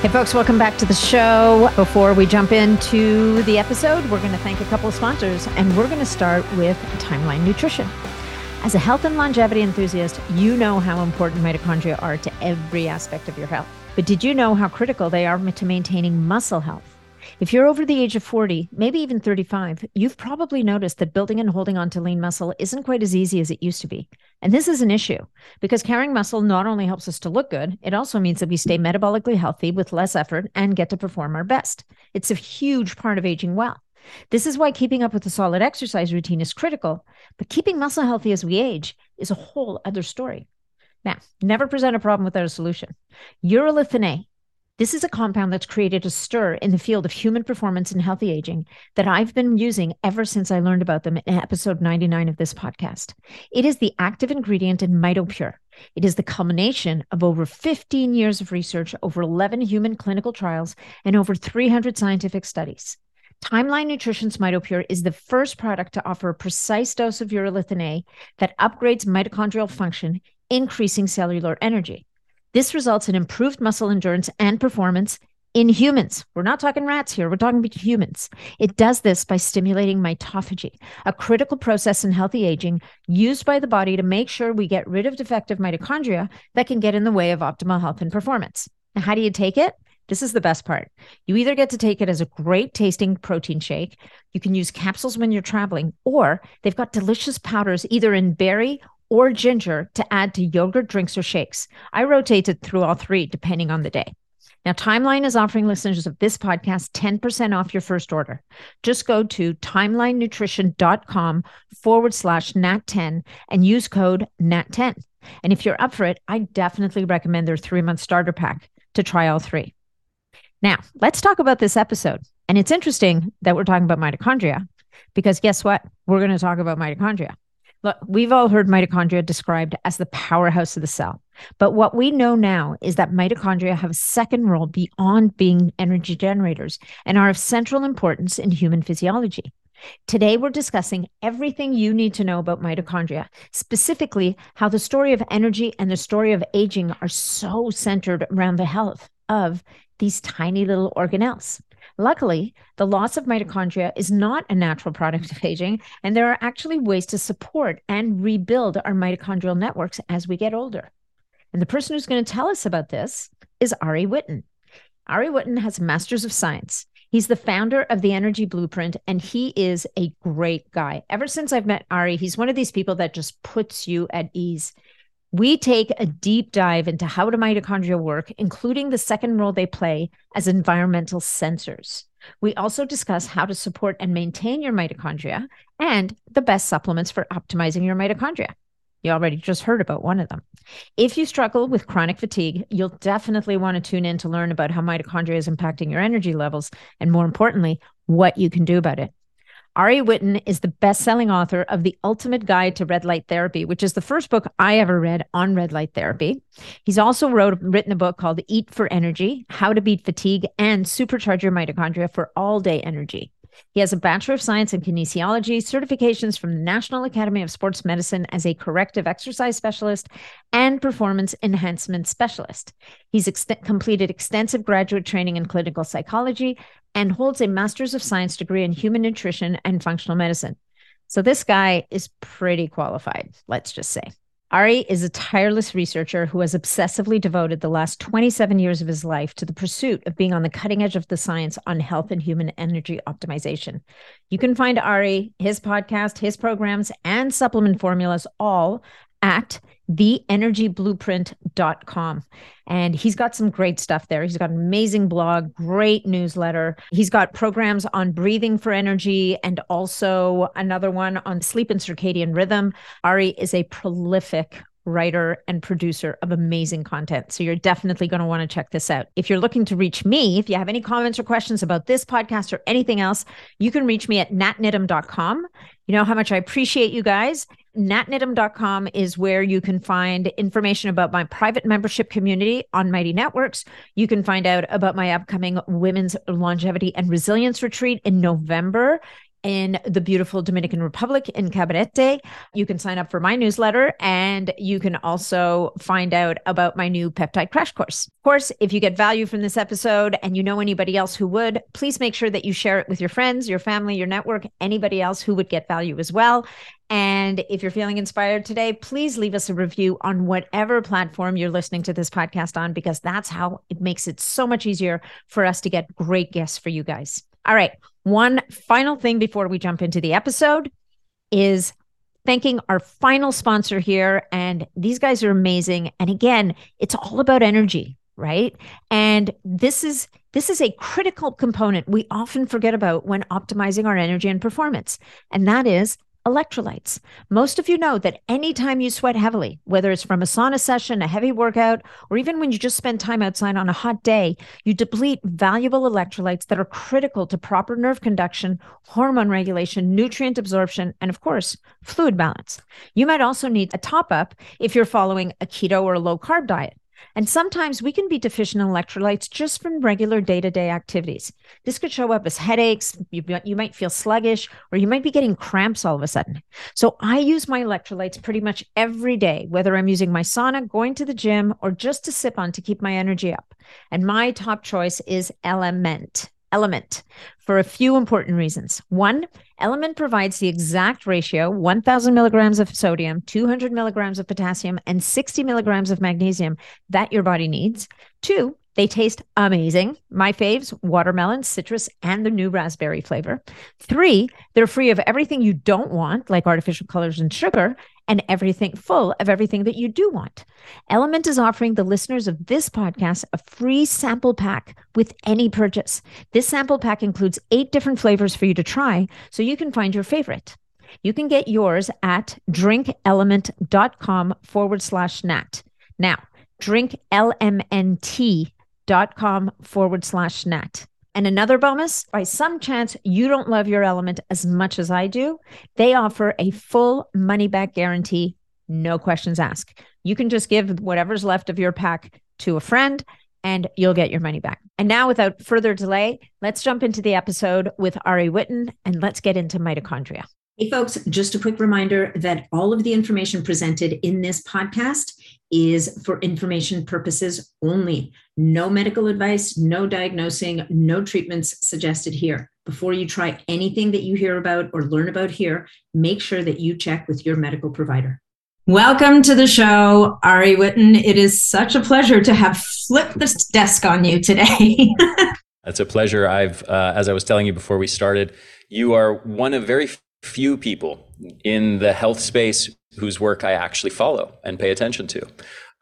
Hey, folks, welcome back to the show. Before we jump into the episode, we're going to thank a couple of sponsors, and we're going to start with Timeline Nutrition. As a health and longevity enthusiast, you know how important mitochondria are to every aspect of your health. But did you know how critical they are to maintaining muscle health? If you're over the age of 40, maybe even 35, you've probably noticed that building and holding on to lean muscle isn't quite as easy as it used to be. And this is an issue because carrying muscle not only helps us to look good, it also means that we stay metabolically healthy with less effort and get to perform our best. It's a huge part of aging well. This is why keeping up with a solid exercise routine is critical, but keeping muscle healthy as we age is a whole other story. Now, never present a problem without a solution. Urolithin A this is a compound that's created a stir in the field of human performance and healthy aging that I've been using ever since I learned about them in episode 99 of this podcast. It is the active ingredient in MitoPure. It is the culmination of over 15 years of research, over 11 human clinical trials, and over 300 scientific studies. Timeline Nutrition's MitoPure is the first product to offer a precise dose of urolithin A that upgrades mitochondrial function, increasing cellular energy. This results in improved muscle endurance and performance in humans. We're not talking rats here, we're talking about humans. It does this by stimulating mitophagy, a critical process in healthy aging used by the body to make sure we get rid of defective mitochondria that can get in the way of optimal health and performance. Now, how do you take it? This is the best part. You either get to take it as a great tasting protein shake, you can use capsules when you're traveling, or they've got delicious powders either in berry or ginger to add to yogurt drinks or shakes. I rotated through all three depending on the day. Now, Timeline is offering listeners of this podcast 10% off your first order. Just go to timelinenutrition.com forward slash nat10 and use code nat10. And if you're up for it, I definitely recommend their three month starter pack to try all three. Now, let's talk about this episode. And it's interesting that we're talking about mitochondria because guess what? We're going to talk about mitochondria. Look, we've all heard mitochondria described as the powerhouse of the cell. But what we know now is that mitochondria have a second role beyond being energy generators and are of central importance in human physiology. Today, we're discussing everything you need to know about mitochondria, specifically how the story of energy and the story of aging are so centered around the health of these tiny little organelles. Luckily, the loss of mitochondria is not a natural product of aging, and there are actually ways to support and rebuild our mitochondrial networks as we get older. And the person who's going to tell us about this is Ari Whitten. Ari Whitten has a master's of science. He's the founder of the Energy Blueprint, and he is a great guy. Ever since I've met Ari, he's one of these people that just puts you at ease. We take a deep dive into how do mitochondria work, including the second role they play as environmental sensors. We also discuss how to support and maintain your mitochondria and the best supplements for optimizing your mitochondria. You already just heard about one of them. If you struggle with chronic fatigue, you'll definitely want to tune in to learn about how mitochondria is impacting your energy levels and, more importantly, what you can do about it. Ari Whitten is the best selling author of The Ultimate Guide to Red Light Therapy, which is the first book I ever read on red light therapy. He's also wrote, written a book called Eat for Energy How to Beat Fatigue and Supercharge Your Mitochondria for All Day Energy. He has a Bachelor of Science in Kinesiology, certifications from the National Academy of Sports Medicine as a corrective exercise specialist and performance enhancement specialist. He's ex- completed extensive graduate training in clinical psychology and holds a Master's of Science degree in human nutrition and functional medicine. So this guy is pretty qualified, let's just say. Ari is a tireless researcher who has obsessively devoted the last 27 years of his life to the pursuit of being on the cutting edge of the science on health and human energy optimization. You can find Ari, his podcast, his programs, and supplement formulas all at theenergyblueprint.com. And he's got some great stuff there. He's got an amazing blog, great newsletter. He's got programs on breathing for energy and also another one on sleep and circadian rhythm. Ari is a prolific writer, and producer of amazing content. So you're definitely going to want to check this out. If you're looking to reach me, if you have any comments or questions about this podcast or anything else, you can reach me at natniddam.com. You know how much I appreciate you guys. Natniddam.com is where you can find information about my private membership community on Mighty Networks. You can find out about my upcoming Women's Longevity and Resilience Retreat in November in the beautiful Dominican Republic in Cabarete. You can sign up for my newsletter and you can also find out about my new peptide crash course. Of course, if you get value from this episode and you know anybody else who would, please make sure that you share it with your friends, your family, your network, anybody else who would get value as well. And if you're feeling inspired today, please leave us a review on whatever platform you're listening to this podcast on, because that's how it makes it so much easier for us to get great guests for you guys. All right. One final thing before we jump into the episode is thanking our final sponsor here. And these guys are amazing. And again, it's all about energy, right? And this is this is a critical component we often forget about when optimizing our energy and performance. And that is electrolytes. Most of you know that anytime you sweat heavily, whether it's from a sauna session, a heavy workout, or even when you just spend time outside on a hot day, you deplete valuable electrolytes that are critical to proper nerve conduction, hormone regulation, nutrient absorption, and of course, fluid balance. You might also need a top up if you're following a keto or a low carb diet. And sometimes we can be deficient in electrolytes just from regular day to day activities. This could show up as headaches, you, you might feel sluggish, or you might be getting cramps all of a sudden. So I use my electrolytes pretty much every day, whether I'm using my sauna, going to the gym, or just to sip on to keep my energy up. And my top choice is Element element for a few important reasons. One, element provides the exact ratio 1000 milligrams of sodium, 200 milligrams of potassium, and 60 milligrams of magnesium that your body needs. Two, they taste amazing. My faves watermelon, citrus, and the new raspberry flavor. Three, they're free of everything you don't want, like artificial colors and sugar, and everything full of everything that you do want. Element is offering the listeners of this podcast a free sample pack with any purchase. This sample pack includes eight different flavors for you to try so you can find your favorite. You can get yours at drinkelement.com forward slash nat. Now, drinklmnt dot com forward slash nat. And another bonus by some chance you don't love your element as much as I do, they offer a full money back guarantee, no questions asked. You can just give whatever's left of your pack to a friend and you'll get your money back. And now, without further delay, let's jump into the episode with Ari Whitten and let's get into mitochondria. Hey, folks, just a quick reminder that all of the information presented in this podcast is for information purposes only. No medical advice, no diagnosing, no treatments suggested here. Before you try anything that you hear about or learn about here, make sure that you check with your medical provider. Welcome to the show, Ari Whitten. It is such a pleasure to have flipped this desk on you today. It's a pleasure. I've, uh, as I was telling you before we started, you are one of very few people in the health space whose work I actually follow and pay attention to.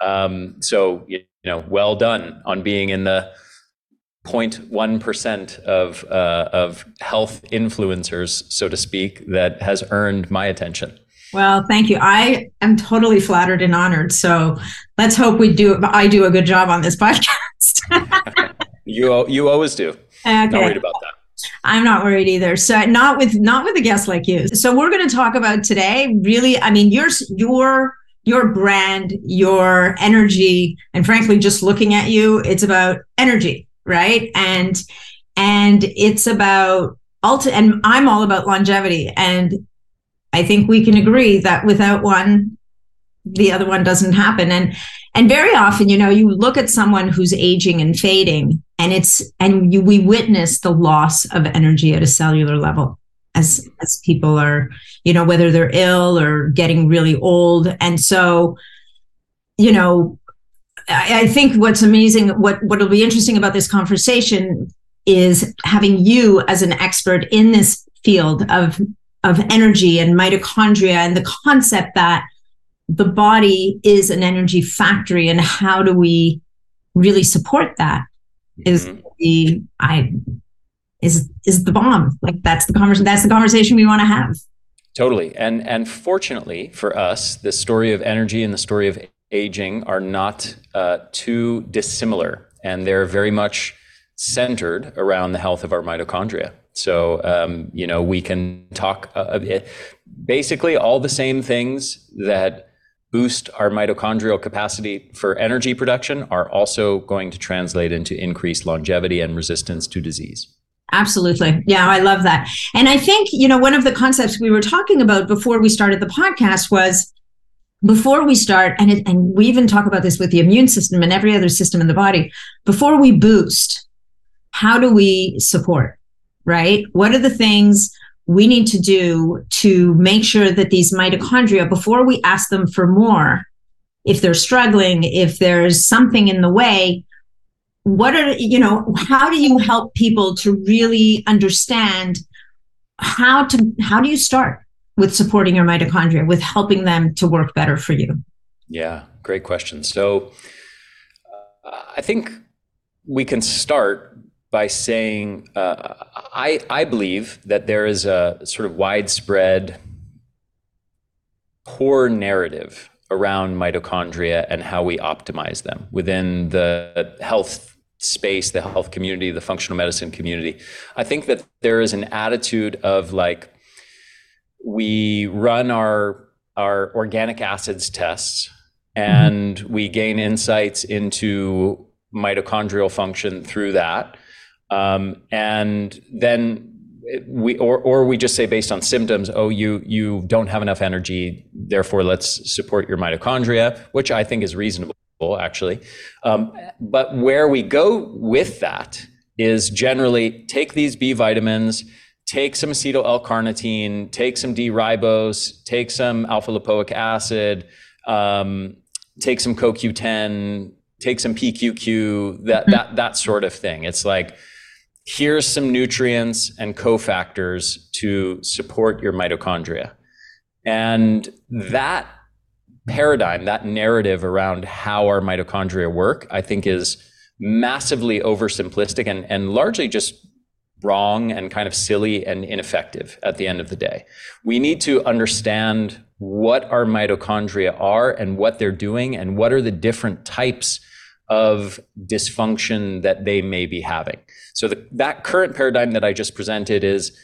Um, so, you know, well done on being in the 0.1% of, uh, of health influencers, so to speak, that has earned my attention. Well, thank you. I am totally flattered and honored. So let's hope we do. I do a good job on this podcast. you you always do. Okay. Not worried about that. I'm not worried either. So not with not with a guest like you. So we're going to talk about today. Really, I mean, your your your brand, your energy, and frankly, just looking at you, it's about energy, right? And and it's about ulti- and I'm all about longevity. And I think we can agree that without one, the other one doesn't happen. And and very often, you know, you look at someone who's aging and fading, and it's and you, we witness the loss of energy at a cellular level as as people are, you know, whether they're ill or getting really old. And so, you know, I, I think what's amazing, what what'll be interesting about this conversation is having you as an expert in this field of of energy and mitochondria and the concept that the body is an energy factory and how do we really support that is mm-hmm. the i is is the bomb like that's the conversation that's the conversation we want to have Totally. And and fortunately for us, the story of energy and the story of aging are not uh, too dissimilar, and they're very much centered around the health of our mitochondria. So um, you know we can talk uh, basically all the same things that boost our mitochondrial capacity for energy production are also going to translate into increased longevity and resistance to disease. Absolutely. Yeah, I love that. And I think, you know, one of the concepts we were talking about before we started the podcast was before we start, and, it, and we even talk about this with the immune system and every other system in the body, before we boost, how do we support, right? What are the things we need to do to make sure that these mitochondria, before we ask them for more, if they're struggling, if there's something in the way, what are you know how do you help people to really understand how to how do you start with supporting your mitochondria with helping them to work better for you? Yeah great question. So uh, i think we can start by saying uh, I, I believe that there is a sort of widespread poor narrative around mitochondria and how we optimize them within the health space, the health community, the functional medicine community. I think that there is an attitude of like we run our our organic acids tests and mm-hmm. we gain insights into mitochondrial function through that. Um, and then we or or we just say based on symptoms, oh, you you don't have enough energy, therefore let's support your mitochondria, which I think is reasonable actually. Um, but where we go with that is generally take these B vitamins, take some acetyl L-carnitine, take some D-ribose, take some alpha lipoic acid, um, take some CoQ10, take some PQQ, that mm-hmm. that that sort of thing. It's like here's some nutrients and cofactors to support your mitochondria. And that paradigm, that narrative around how our mitochondria work, I think is massively oversimplistic and, and largely just wrong and kind of silly and ineffective at the end of the day. We need to understand what our mitochondria are and what they're doing and what are the different types of dysfunction that they may be having. So the, that current paradigm that I just presented is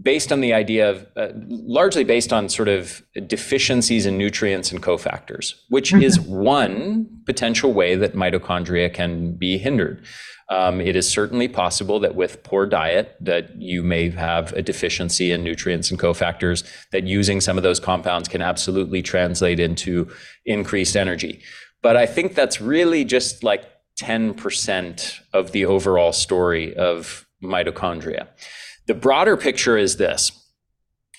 based on the idea of uh, largely based on sort of deficiencies in nutrients and cofactors, which mm-hmm. is one potential way that mitochondria can be hindered. Um, it is certainly possible that with poor diet that you may have a deficiency in nutrients and cofactors that using some of those compounds can absolutely translate into increased energy. But I think that's really just like 10% of the overall story of mitochondria. The broader picture is this.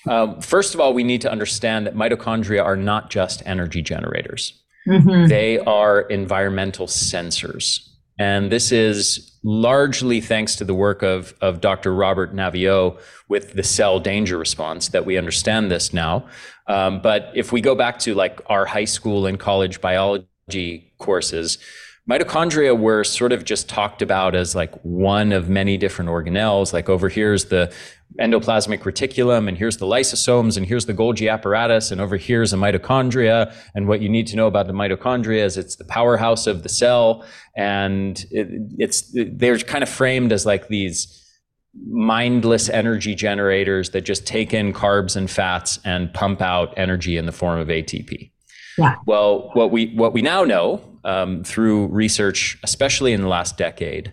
Um, first of all, we need to understand that mitochondria are not just energy generators. Mm-hmm. They are environmental sensors. And this is largely thanks to the work of, of Dr. Robert Naviaux with the cell danger response that we understand this now. Um, but if we go back to like our high school and college biology courses, mitochondria were sort of just talked about as like one of many different organelles. Like over here's the endoplasmic reticulum, and here's the lysosomes, and here's the Golgi apparatus, and over here's a mitochondria. And what you need to know about the mitochondria is it's the powerhouse of the cell, and it, it's they're kind of framed as like these mindless energy generators that just take in carbs and fats and pump out energy in the form of ATP. Yeah. Well, what we what we now know um, through research, especially in the last decade,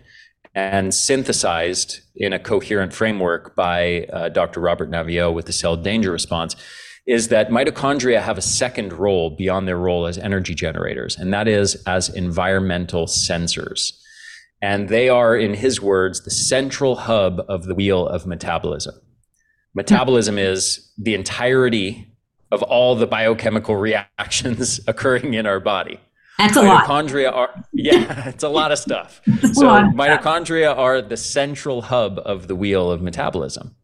and synthesized in a coherent framework by uh, Dr. Robert Naviaux with the cell danger response, is that mitochondria have a second role beyond their role as energy generators, and that is as environmental sensors. And they are, in his words, the central hub of the wheel of metabolism. Metabolism is the entirety of all the biochemical reactions occurring in our body. That's a mitochondria lot. are yeah, it's a lot of stuff. so mitochondria are the central hub of the wheel of metabolism.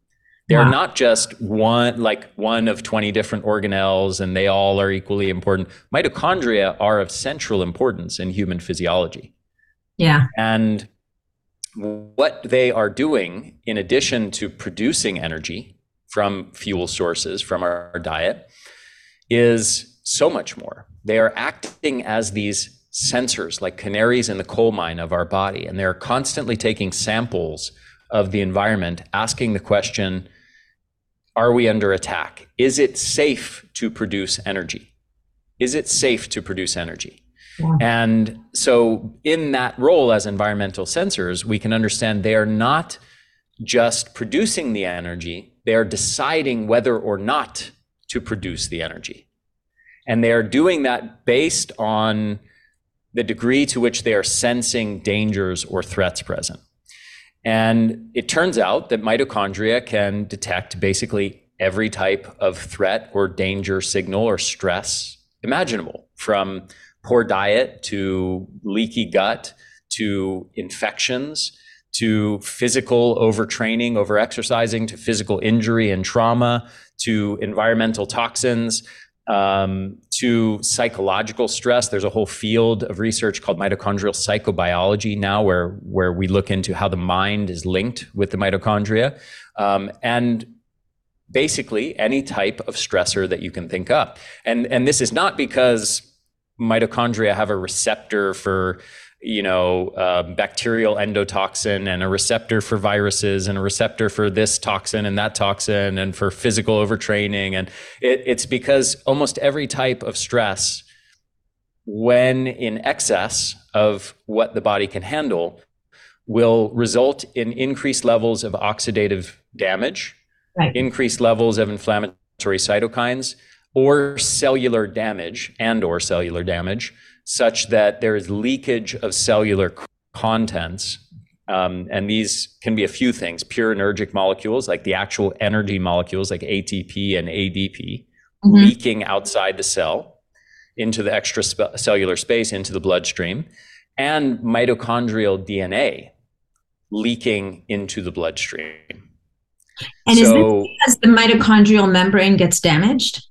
They're wow. not just one like one of 20 different organelles and they all are equally important. Mitochondria are of central importance in human physiology. Yeah. And what they are doing in addition to producing energy from fuel sources, from our, our diet, is so much more. They are acting as these sensors, like canaries in the coal mine of our body, and they're constantly taking samples of the environment, asking the question Are we under attack? Is it safe to produce energy? Is it safe to produce energy? Yeah. And so, in that role as environmental sensors, we can understand they are not just producing the energy, they are deciding whether or not to produce the energy. And they are doing that based on the degree to which they are sensing dangers or threats present. And it turns out that mitochondria can detect basically every type of threat or danger signal or stress imaginable, from poor diet to leaky gut to infections to physical overtraining, overexercising, to physical injury and trauma, to environmental toxins, um, to psychological stress. There's a whole field of research called mitochondrial psychobiology now, where where we look into how the mind is linked with the mitochondria, um, and basically any type of stressor that you can think up. And and this is not because mitochondria have a receptor for you know, uh, bacterial endotoxin and a receptor for viruses and a receptor for this toxin and that toxin and for physical overtraining. And it, it's because almost every type of stress, when in excess of what the body can handle, will result in increased levels of oxidative damage, right. increased levels of inflammatory cytokines, or cellular damage and or cellular damage such that there is leakage of cellular contents. Um, and these can be a few things pure energetic molecules, like the actual energy molecules, like ATP and ADP, mm-hmm. leaking outside the cell into the extracellular space, into the bloodstream, and mitochondrial DNA leaking into the bloodstream. And so, is this because the mitochondrial membrane gets damaged?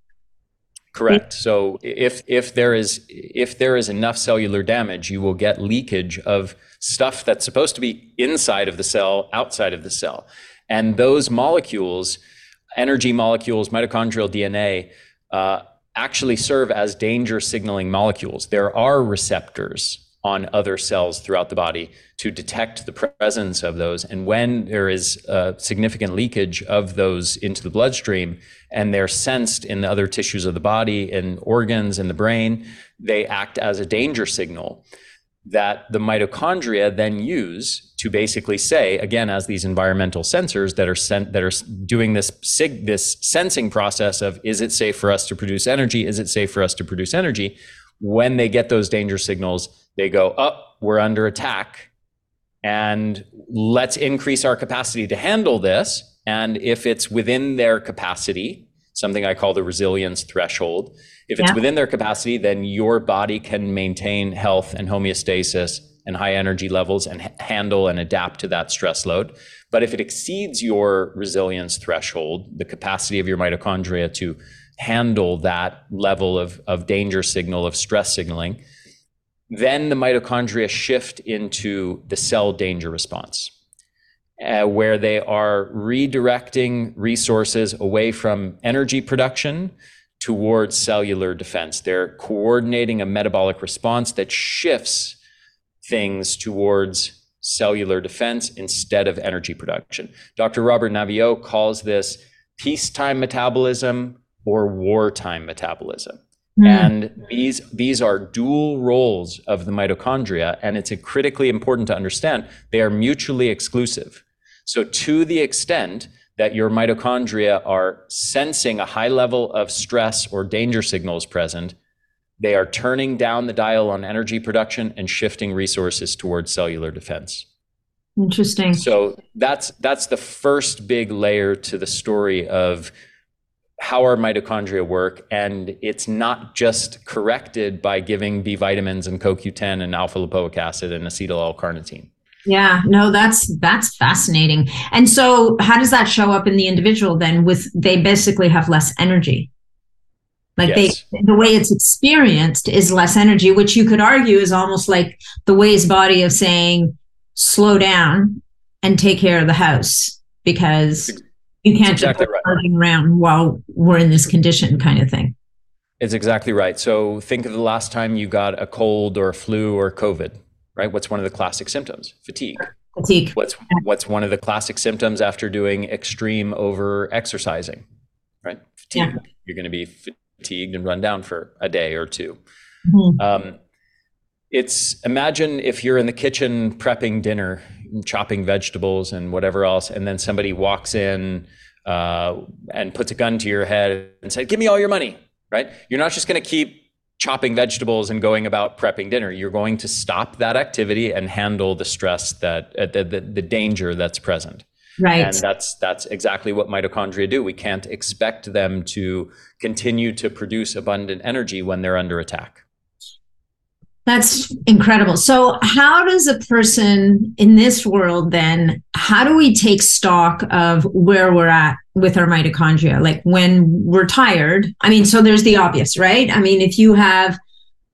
Correct. So if if there is if there is enough cellular damage, you will get leakage of stuff that's supposed to be inside of the cell, outside of the cell. And those molecules, energy molecules, mitochondrial DNA, uh, actually serve as danger signaling molecules. There are receptors on other cells throughout the body to detect the presence of those. And when there is a significant leakage of those into the bloodstream and they're sensed in the other tissues of the body and organs in the brain, they act as a danger signal that the mitochondria then use to basically say again as these environmental sensors that are sent that are doing this sig this sensing process of is it safe for us to produce energy is it safe for us to produce energy when they get those danger signals they go, up, oh, we're under attack. And let's increase our capacity to handle this. And if it's within their capacity, something I call the resilience threshold, if it's yeah. within their capacity, then your body can maintain health and homeostasis and high energy levels and handle and adapt to that stress load. But if it exceeds your resilience threshold, the capacity of your mitochondria to handle that level of, of danger signal, of stress signaling, then the mitochondria shift into the cell danger response, uh, where they are redirecting resources away from energy production towards cellular defense. They're coordinating a metabolic response that shifts things towards cellular defense instead of energy production. Dr. Robert Naviaux calls this peacetime metabolism or wartime metabolism. Mm. And these these are dual roles of the mitochondria, and it's critically important to understand they are mutually exclusive. So, to the extent that your mitochondria are sensing a high level of stress or danger signals present, they are turning down the dial on energy production and shifting resources towards cellular defense. Interesting. So that's that's the first big layer to the story of how our mitochondria work, and it's not just corrected by giving B vitamins and CoQ10 and alpha lipoic acid and acetyl L-carnitine. Yeah, no, that's that's fascinating. And so, how does that show up in the individual then? With they basically have less energy. Like yes. they, the way it's experienced is less energy, which you could argue is almost like the Waze body of saying, slow down and take care of the house because You can't exactly just right. around while we're in this condition, kind of thing. It's exactly right. So think of the last time you got a cold or a flu or COVID, right? What's one of the classic symptoms? Fatigue. Fatigue. What's what's one of the classic symptoms after doing extreme over exercising, right? Fatigue. Yeah. You're going to be fatigued and run down for a day or 2 mm-hmm. um, it's imagine if you're in the kitchen prepping dinner, chopping vegetables and whatever else, and then somebody walks in uh, and puts a gun to your head and said, "Give me all your money." right? You're not just going to keep chopping vegetables and going about prepping dinner. You're going to stop that activity and handle the stress that uh, the, the, the danger that's present. Right. And that's that's exactly what mitochondria do. We can't expect them to continue to produce abundant energy when they're under attack. That's incredible. So, how does a person in this world then, how do we take stock of where we're at with our mitochondria? Like when we're tired, I mean, so there's the obvious, right? I mean, if you have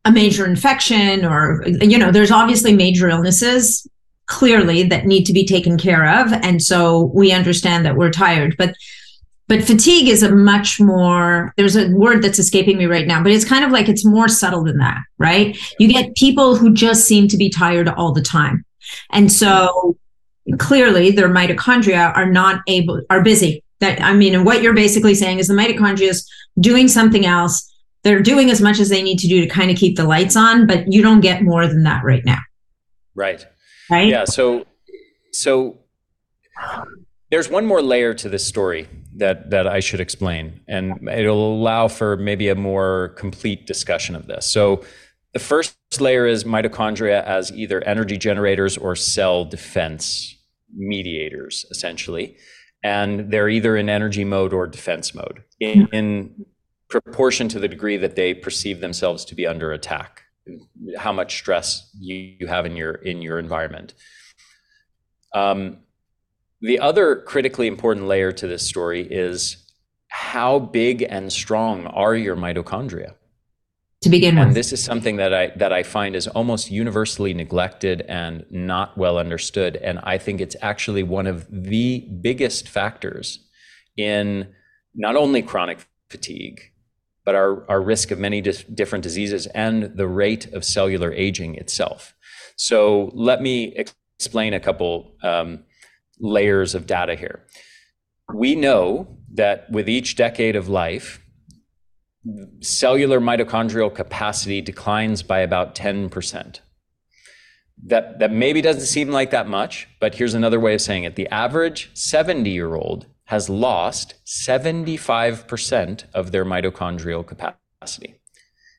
a major infection or, you know, there's obviously major illnesses clearly that need to be taken care of. And so we understand that we're tired. But but fatigue is a much more there's a word that's escaping me right now but it's kind of like it's more subtle than that right? You get people who just seem to be tired all the time. And so clearly their mitochondria are not able are busy. That i mean and what you're basically saying is the mitochondria is doing something else. They're doing as much as they need to do to kind of keep the lights on but you don't get more than that right now. Right. Right? Yeah so so there's one more layer to this story that that I should explain, and it'll allow for maybe a more complete discussion of this. So, the first layer is mitochondria as either energy generators or cell defense mediators, essentially, and they're either in energy mode or defense mode in, in proportion to the degree that they perceive themselves to be under attack, how much stress you, you have in your in your environment. Um, the other critically important layer to this story is how big and strong are your mitochondria? To begin with. And this is something that I that I find is almost universally neglected and not well understood. And I think it's actually one of the biggest factors in not only chronic fatigue, but our, our risk of many dis- different diseases and the rate of cellular aging itself. So let me explain a couple um, layers of data here. We know that with each decade of life, cellular mitochondrial capacity declines by about 10%. That, that maybe doesn't seem like that much, but here's another way of saying it. The average 70 year old has lost 75% of their mitochondrial capacity.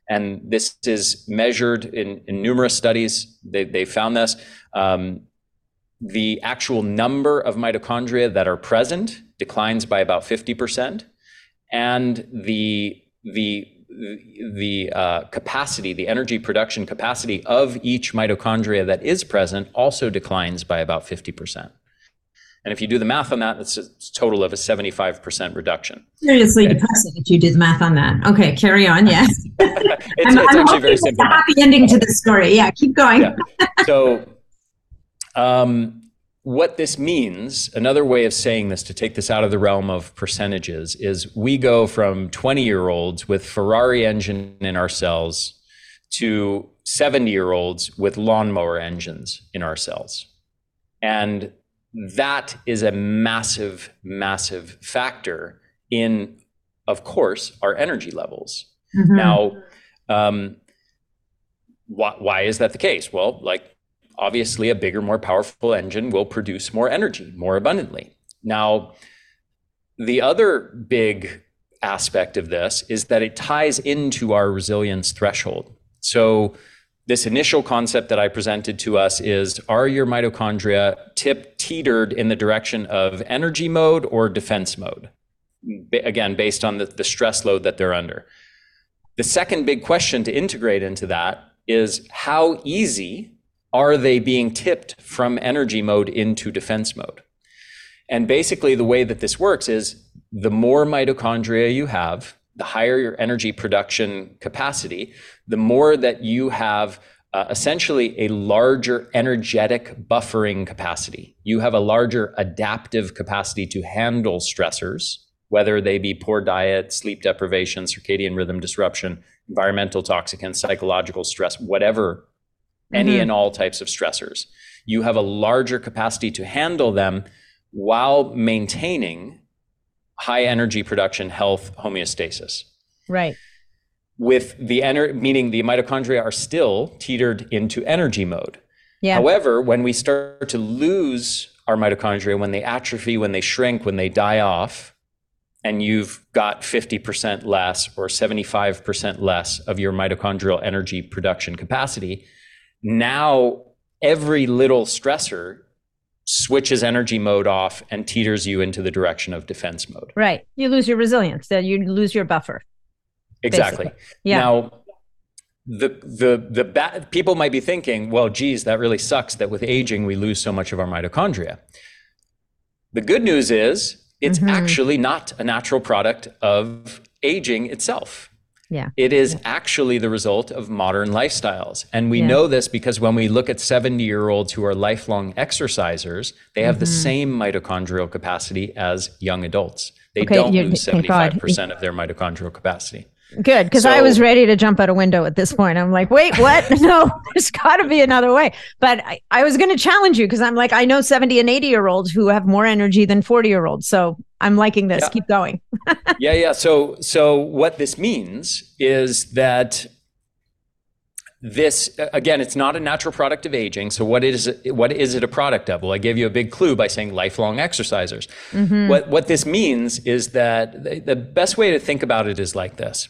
And this is measured in, in numerous studies. They, they found this. Um, the actual number of mitochondria that are present declines by about 50%, and the the the uh, capacity, the energy production capacity of each mitochondria that is present also declines by about 50%. And if you do the math on that, it's a total of a 75% reduction. Seriously okay. depressing if you did the math on that. Okay, carry on. Yes. it's, I'm, it's I'm actually very simple. happy ending to the story. Yeah, keep going. yeah. So um, what this means, another way of saying this to take this out of the realm of percentages, is we go from 20 year olds with Ferrari engine in our cells to 70 year olds with lawnmower engines in our cells. And that is a massive, massive factor in, of course, our energy levels. Mm-hmm. Now, um, why, why is that the case? Well, like obviously a bigger, more powerful engine will produce more energy more abundantly. Now, the other big aspect of this is that it ties into our resilience threshold. So, this initial concept that I presented to us is Are your mitochondria tip teetered in the direction of energy mode or defense mode? Again, based on the, the stress load that they're under. The second big question to integrate into that is how easy are they being tipped from energy mode into defense mode? And basically, the way that this works is the more mitochondria you have, the higher your energy production capacity, the more that you have uh, essentially a larger energetic buffering capacity. You have a larger adaptive capacity to handle stressors, whether they be poor diet, sleep deprivation, circadian rhythm disruption, environmental toxicants, psychological stress, whatever, mm-hmm. any and all types of stressors. You have a larger capacity to handle them while maintaining high energy production, health, homeostasis. Right with the ener- meaning the mitochondria are still teetered into energy mode. Yeah. However, when we start to lose our mitochondria, when they atrophy, when they shrink, when they die off, and you've got 50% less or 75% less of your mitochondrial energy production capacity, now every little stressor switches energy mode off and teeters you into the direction of defense mode. Right. You lose your resilience, then you lose your buffer. Exactly. Basically. Yeah. Now, the the the ba- people might be thinking, well, geez, that really sucks that with aging we lose so much of our mitochondria. The good news is it's mm-hmm. actually not a natural product of aging itself. Yeah. It is yeah. actually the result of modern lifestyles. And we yeah. know this because when we look at 70 year olds who are lifelong exercisers, they have mm-hmm. the same mitochondrial capacity as young adults. They okay, don't lose 75% of their mitochondrial capacity. Good, because so, I was ready to jump out a window at this point. I'm like, wait, what? no, there's got to be another way. But I, I was going to challenge you because I'm like, I know 70 and 80 year olds who have more energy than 40 year olds. So I'm liking this. Yeah. Keep going. yeah, yeah. So, so what this means is that this again it's not a natural product of aging so what is it, what is it a product of well i gave you a big clue by saying lifelong exercisers mm-hmm. what what this means is that the, the best way to think about it is like this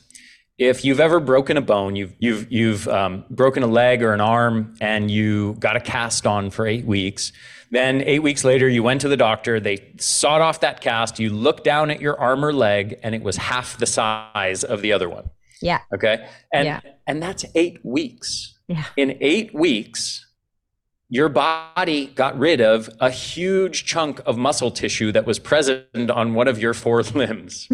if you've ever broken a bone, you've you've you've um, broken a leg or an arm, and you got a cast on for eight weeks. Then eight weeks later, you went to the doctor. They sawed off that cast. You looked down at your arm or leg, and it was half the size of the other one. Yeah. Okay. And yeah. and that's eight weeks. Yeah. In eight weeks, your body got rid of a huge chunk of muscle tissue that was present on one of your four limbs.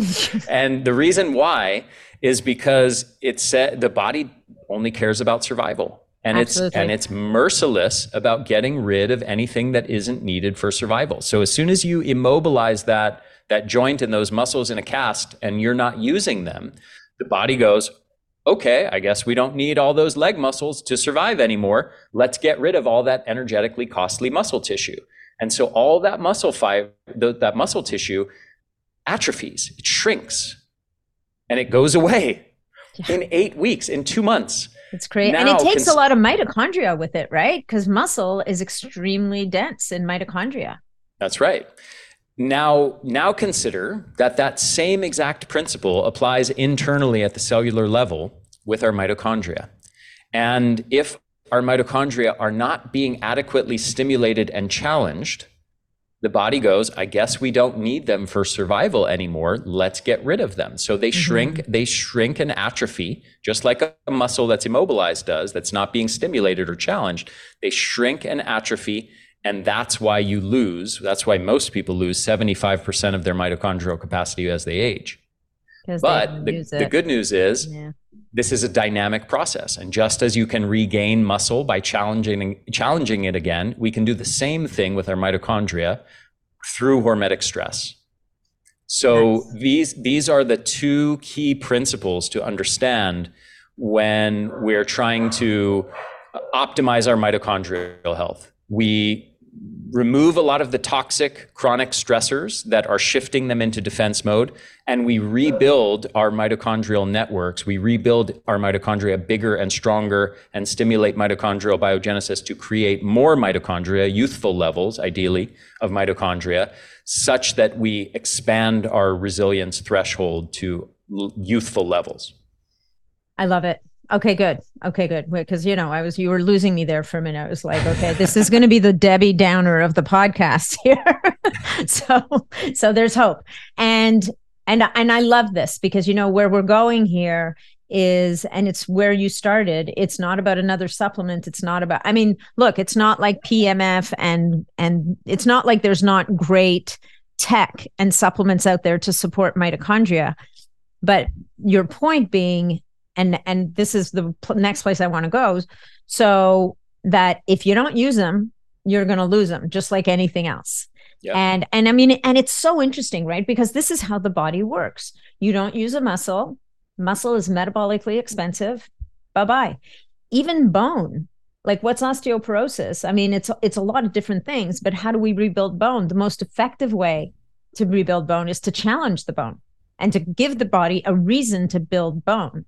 and the reason why is because it said the body only cares about survival and Absolutely. it's and it's merciless about getting rid of anything that isn't needed for survival. So as soon as you immobilize that that joint and those muscles in a cast and you're not using them, the body goes, "Okay, I guess we don't need all those leg muscles to survive anymore. Let's get rid of all that energetically costly muscle tissue." And so all that muscle fiber, that muscle tissue atrophies, it shrinks and it goes away yeah. in eight weeks, in two months. It's crazy. Now, and it takes cons- a lot of mitochondria with it, right? Because muscle is extremely dense in mitochondria. That's right. Now, now consider that that same exact principle applies internally at the cellular level with our mitochondria. And if our mitochondria are not being adequately stimulated and challenged, the body goes, I guess we don't need them for survival anymore. Let's get rid of them. So they mm-hmm. shrink, they shrink and atrophy, just like a, muscle that's immobilized does, that's not being stimulated or challenged. They shrink and atrophy. And that's why you lose, that's why most people lose 75% of their mitochondrial capacity as they age. But the, the, good news is yeah. This is a dynamic process. And just as you can regain muscle by challenging, challenging it again, we can do the same thing with our mitochondria through hormetic stress. So nice. these, these are the two key principles to understand when we're trying to optimize our mitochondrial health. We remove a lot of the toxic chronic stressors that are shifting them into defense mode and we rebuild our mitochondrial networks. We rebuild our mitochondria bigger and stronger and stimulate mitochondrial biogenesis to create more mitochondria youthful levels ideally of mitochondria such that we expand our resilience threshold to youthful levels. I love it Okay, good. Okay, good. Because you know, I was you were losing me there for a minute. I was like, okay, this is going to be the Debbie Downer of the podcast here. so, so there's hope, and and and I love this because you know where we're going here is and it's where you started it's not about another supplement it's not about i mean look it's not like pmf and and it's not like there's not great tech and supplements out there to support mitochondria but your point being and and this is the pl- next place I want to go So that if you don't use them, you're going to lose them, just like anything else. Yep. And and I mean, and it's so interesting, right? Because this is how the body works. You don't use a muscle. Muscle is metabolically expensive. Bye bye. Even bone, like what's osteoporosis? I mean, it's it's a lot of different things. But how do we rebuild bone? The most effective way to rebuild bone is to challenge the bone and to give the body a reason to build bone.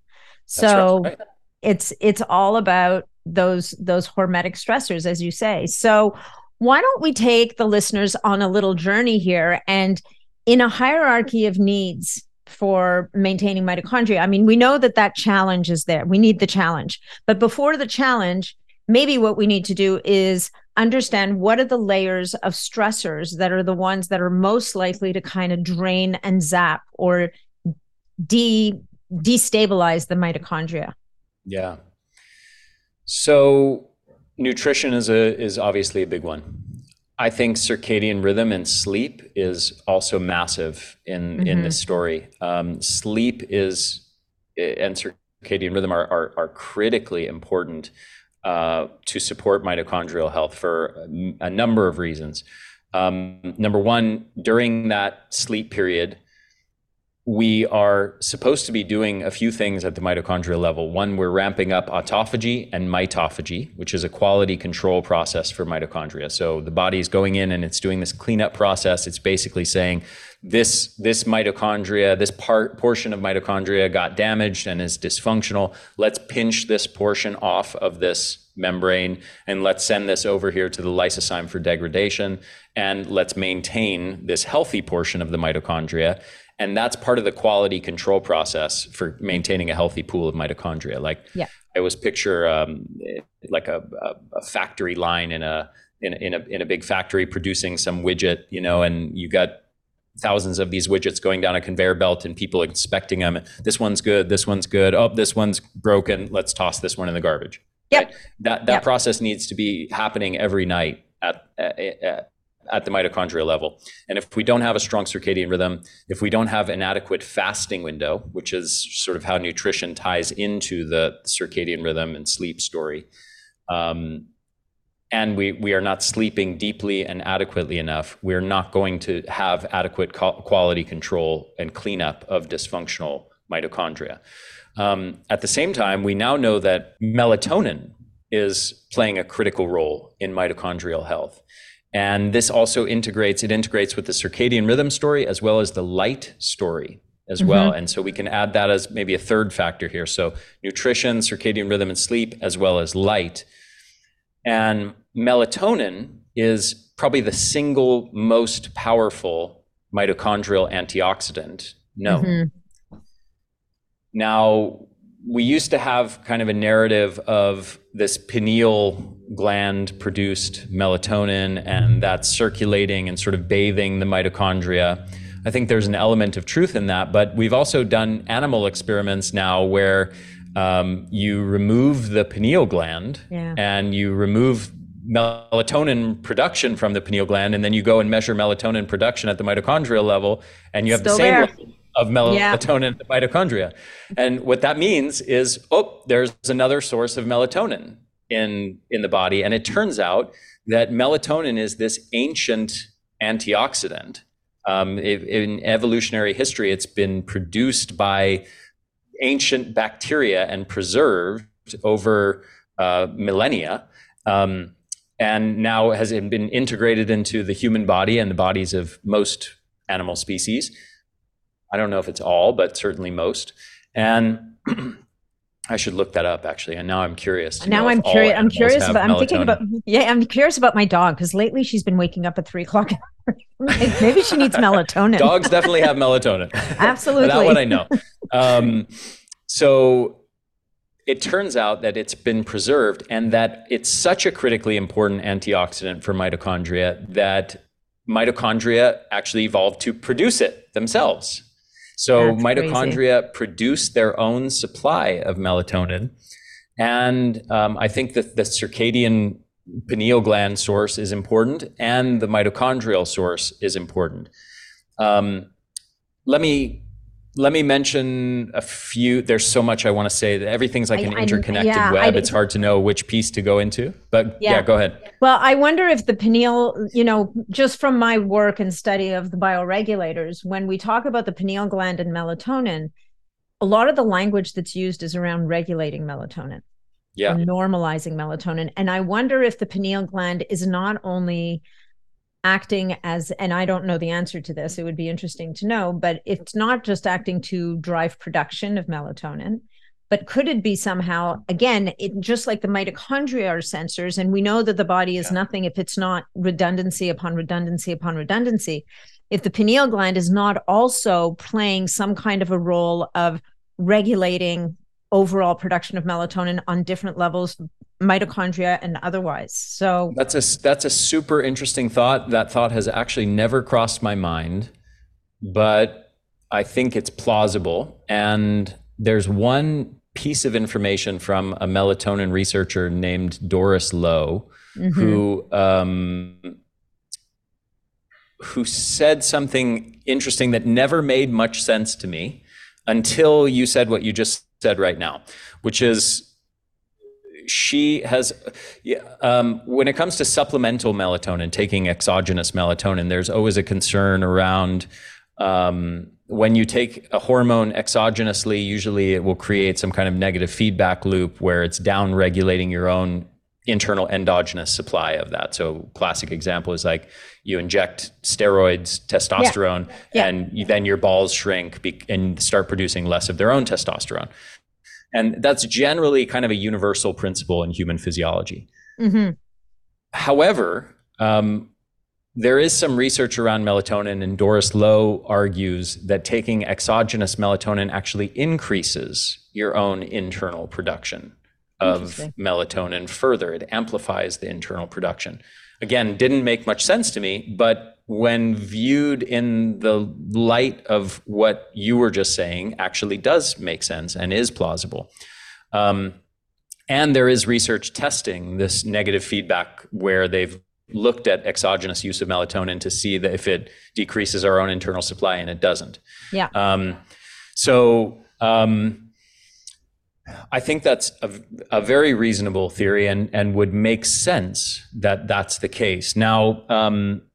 So right. it's it's all about those those hormetic stressors as you say. So why don't we take the listeners on a little journey here and in a hierarchy of needs for maintaining mitochondria. I mean, we know that that challenge is there. We need the challenge. But before the challenge, maybe what we need to do is understand what are the layers of stressors that are the ones that are most likely to kind of drain and zap or de destabilize the mitochondria. Yeah. So nutrition is a is obviously a big one. I think circadian rhythm and sleep is also massive in mm-hmm. in this story. Um, sleep is and circadian rhythm are are, are critically important uh, to support mitochondrial health for a number of reasons. Um, number one, during that sleep period, we are supposed to be doing a few things at the mitochondrial level. One, we're ramping up autophagy and mitophagy, which is a quality control process for mitochondria. So the body is going in and it's doing this cleanup process. It's basically saying this this mitochondria, this part portion of mitochondria got damaged and is dysfunctional. Let's pinch this portion off of this membrane and let's send this over here to the lysosome for degradation and let's maintain this healthy portion of the mitochondria and that's part of the quality control process for maintaining a healthy pool of mitochondria like yeah. i always picture um, like a, a, factory line in a, in, in a in a big factory producing some widget you know and you got thousands of these widgets going down a conveyor belt and people inspecting them this one's good this one's good oh this one's broken let's toss this one in the garbage yep. Right? that that yep. process needs to be happening every night at, at, at at the mitochondrial level. And if we don't have a strong circadian rhythm, if we don't have an adequate fasting window, which is sort of how nutrition ties into the circadian rhythm and sleep story, um, and we, we are not sleeping deeply and adequately enough, we're not going to have adequate quality control and cleanup of dysfunctional mitochondria. Um, at the same time, we now know that melatonin is playing a critical role in mitochondrial health. And this also integrates, it integrates with the circadian rhythm story as well as the light story as mm-hmm. well. And so we can add that as maybe a third factor here. So nutrition, circadian rhythm, and sleep, as well as light. And melatonin is probably the single most powerful mitochondrial antioxidant known. Mm-hmm. Now, we used to have kind of a narrative of this pineal gland produced melatonin and that's circulating and sort of bathing the mitochondria. I think there's an element of truth in that, but we've also done animal experiments now where um, you remove the pineal gland yeah. and you remove melatonin production from the pineal gland, and then you go and measure melatonin production at the mitochondrial level, and you have Still the same level of melatonin yeah. mitochondria. And what that means is, oh, there's another source of melatonin in in the body and it turns out that melatonin is this ancient antioxidant um, in evolutionary history it's been produced by ancient bacteria and preserved over uh, millennia um, and now has been integrated into the human body and the bodies of most animal species i don't know if it's all but certainly most and I should look that up actually. And now I'm curious. Now I'm curious. I'm curious about. I'm thinking about. Yeah, I'm curious about my dog because lately she's been waking up at three o'clock. Maybe she needs melatonin. Dogs definitely have melatonin. Absolutely. that one I know. Um, so it turns out that it's been preserved and that it's such a critically important antioxidant for mitochondria that mitochondria actually evolved to produce it themselves. So That's mitochondria crazy. produce their own supply of melatonin. And um, I think that the circadian pineal gland source is important and the mitochondrial source is important. Um, let me let me mention a few. There's so much I want to say. That everything's like an I- interconnected yeah, web. It's hard to know which piece to go into. But yeah, Yeah. go ahead. Well, I wonder if the pineal, you know, just from my work and study of the bioregulators, when we talk about the pineal gland and melatonin, a lot of the language that's used is around regulating melatonin. Yeah. or normalizing melatonin. And I wonder if the pineal gland is not only acting as, and I don't know the answer to this, it would be interesting to know, but it's not just acting to drive production of melatonin. But could it be somehow, again, it, just like the mitochondria are sensors, and we know that the body is Yeah. nothing if it's not redundancy upon redundancy upon redundancy. If the pineal gland is not also playing some kind of a role of regulating overall production of melatonin on different levels, mitochondria and otherwise. So, That's a that's a super interesting thought. That thought has actually never crossed my mind, but I think it's plausible. And there's one piece of information from a melatonin researcher named Doris Loh, mhm. who um, who said something interesting that never made much sense to me until you said what you just said right now, which is she has yeah, um, when it comes to supplemental melatonin, taking exogenous melatonin, there's always a concern around um, when you take a hormone exogenously, usually it will create some kind of negative feedback loop where it's down regulating your own internal endogenous supply of that. So, classic example is like you inject steroids, testosterone, Yeah. and you, then your balls shrink be- and start producing less of their own testosterone. And that's generally kind of a universal principle in human physiology. Mhm. However, um, there is some research around melatonin, and Doris Loh argues that taking exogenous melatonin actually increases your own internal production of melatonin further. It amplifies the internal production. Again, didn't make much sense to me, but when viewed in the light of what you were just saying, actually does make sense and is plausible. Um, and there is research testing this negative feedback where they've looked at exogenous use of melatonin to see that if it decreases our own internal supply, and it doesn't. Yeah. Um, so um, I think that's a, a very reasonable theory and, and would make sense that that's the case. Now, um,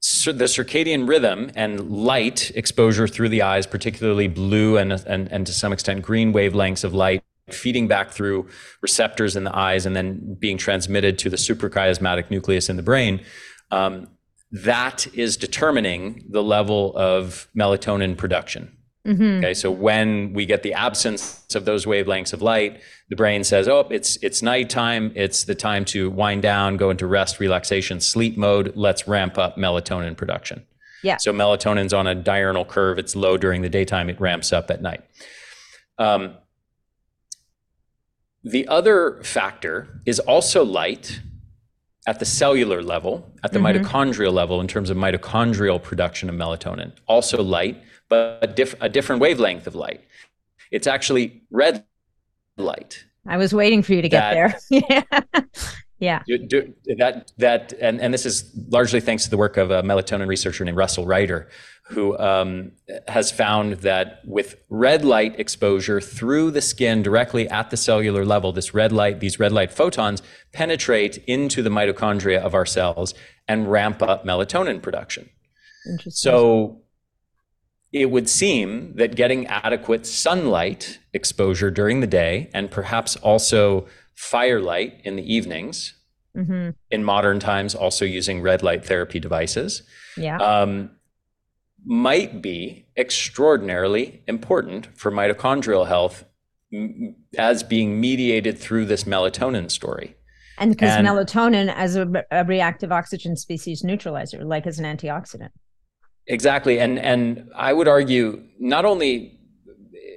the circadian rhythm and light exposure through the eyes, particularly blue and, and, and to some extent green wavelengths of light, feeding back through receptors in the eyes and then being transmitted to the suprachiasmatic nucleus in the brain. Um, that is determining the level of melatonin production. Mhm. Okay, so when we get the absence of those wavelengths of light, the brain says, "Oh, it's it's nighttime. It's the time to wind down, go into rest, relaxation, sleep mode. Let's ramp up melatonin production." Yeah. So melatonin's on a diurnal curve. It's low during the daytime. It ramps up at night. Um, the other factor is also light at the cellular level, at the Mhm. mitochondrial level, in terms of mitochondrial production of melatonin. Also light, but a, diff- a different wavelength of light. It's actually red light. I was waiting for you to get That- there. yeah. Yeah. You do- that that and, and this is largely thanks to the work of a melatonin researcher named Russel Reiter, who um, has found that with red light exposure through the skin directly at the cellular level, this red light, these red light photons penetrate into the mitochondria of our cells and ramp up melatonin production. Interesting. So it would seem that getting adequate sunlight exposure during the day and perhaps also firelight in the evenings, Mhm. in modern times, also using red light therapy devices, Yeah. um, might be extraordinarily important for mitochondrial health m- as being mediated through this melatonin story. and because melatonin as a, a reactive oxygen species neutralizer, like as an antioxidant. Exactly, and and I would argue not only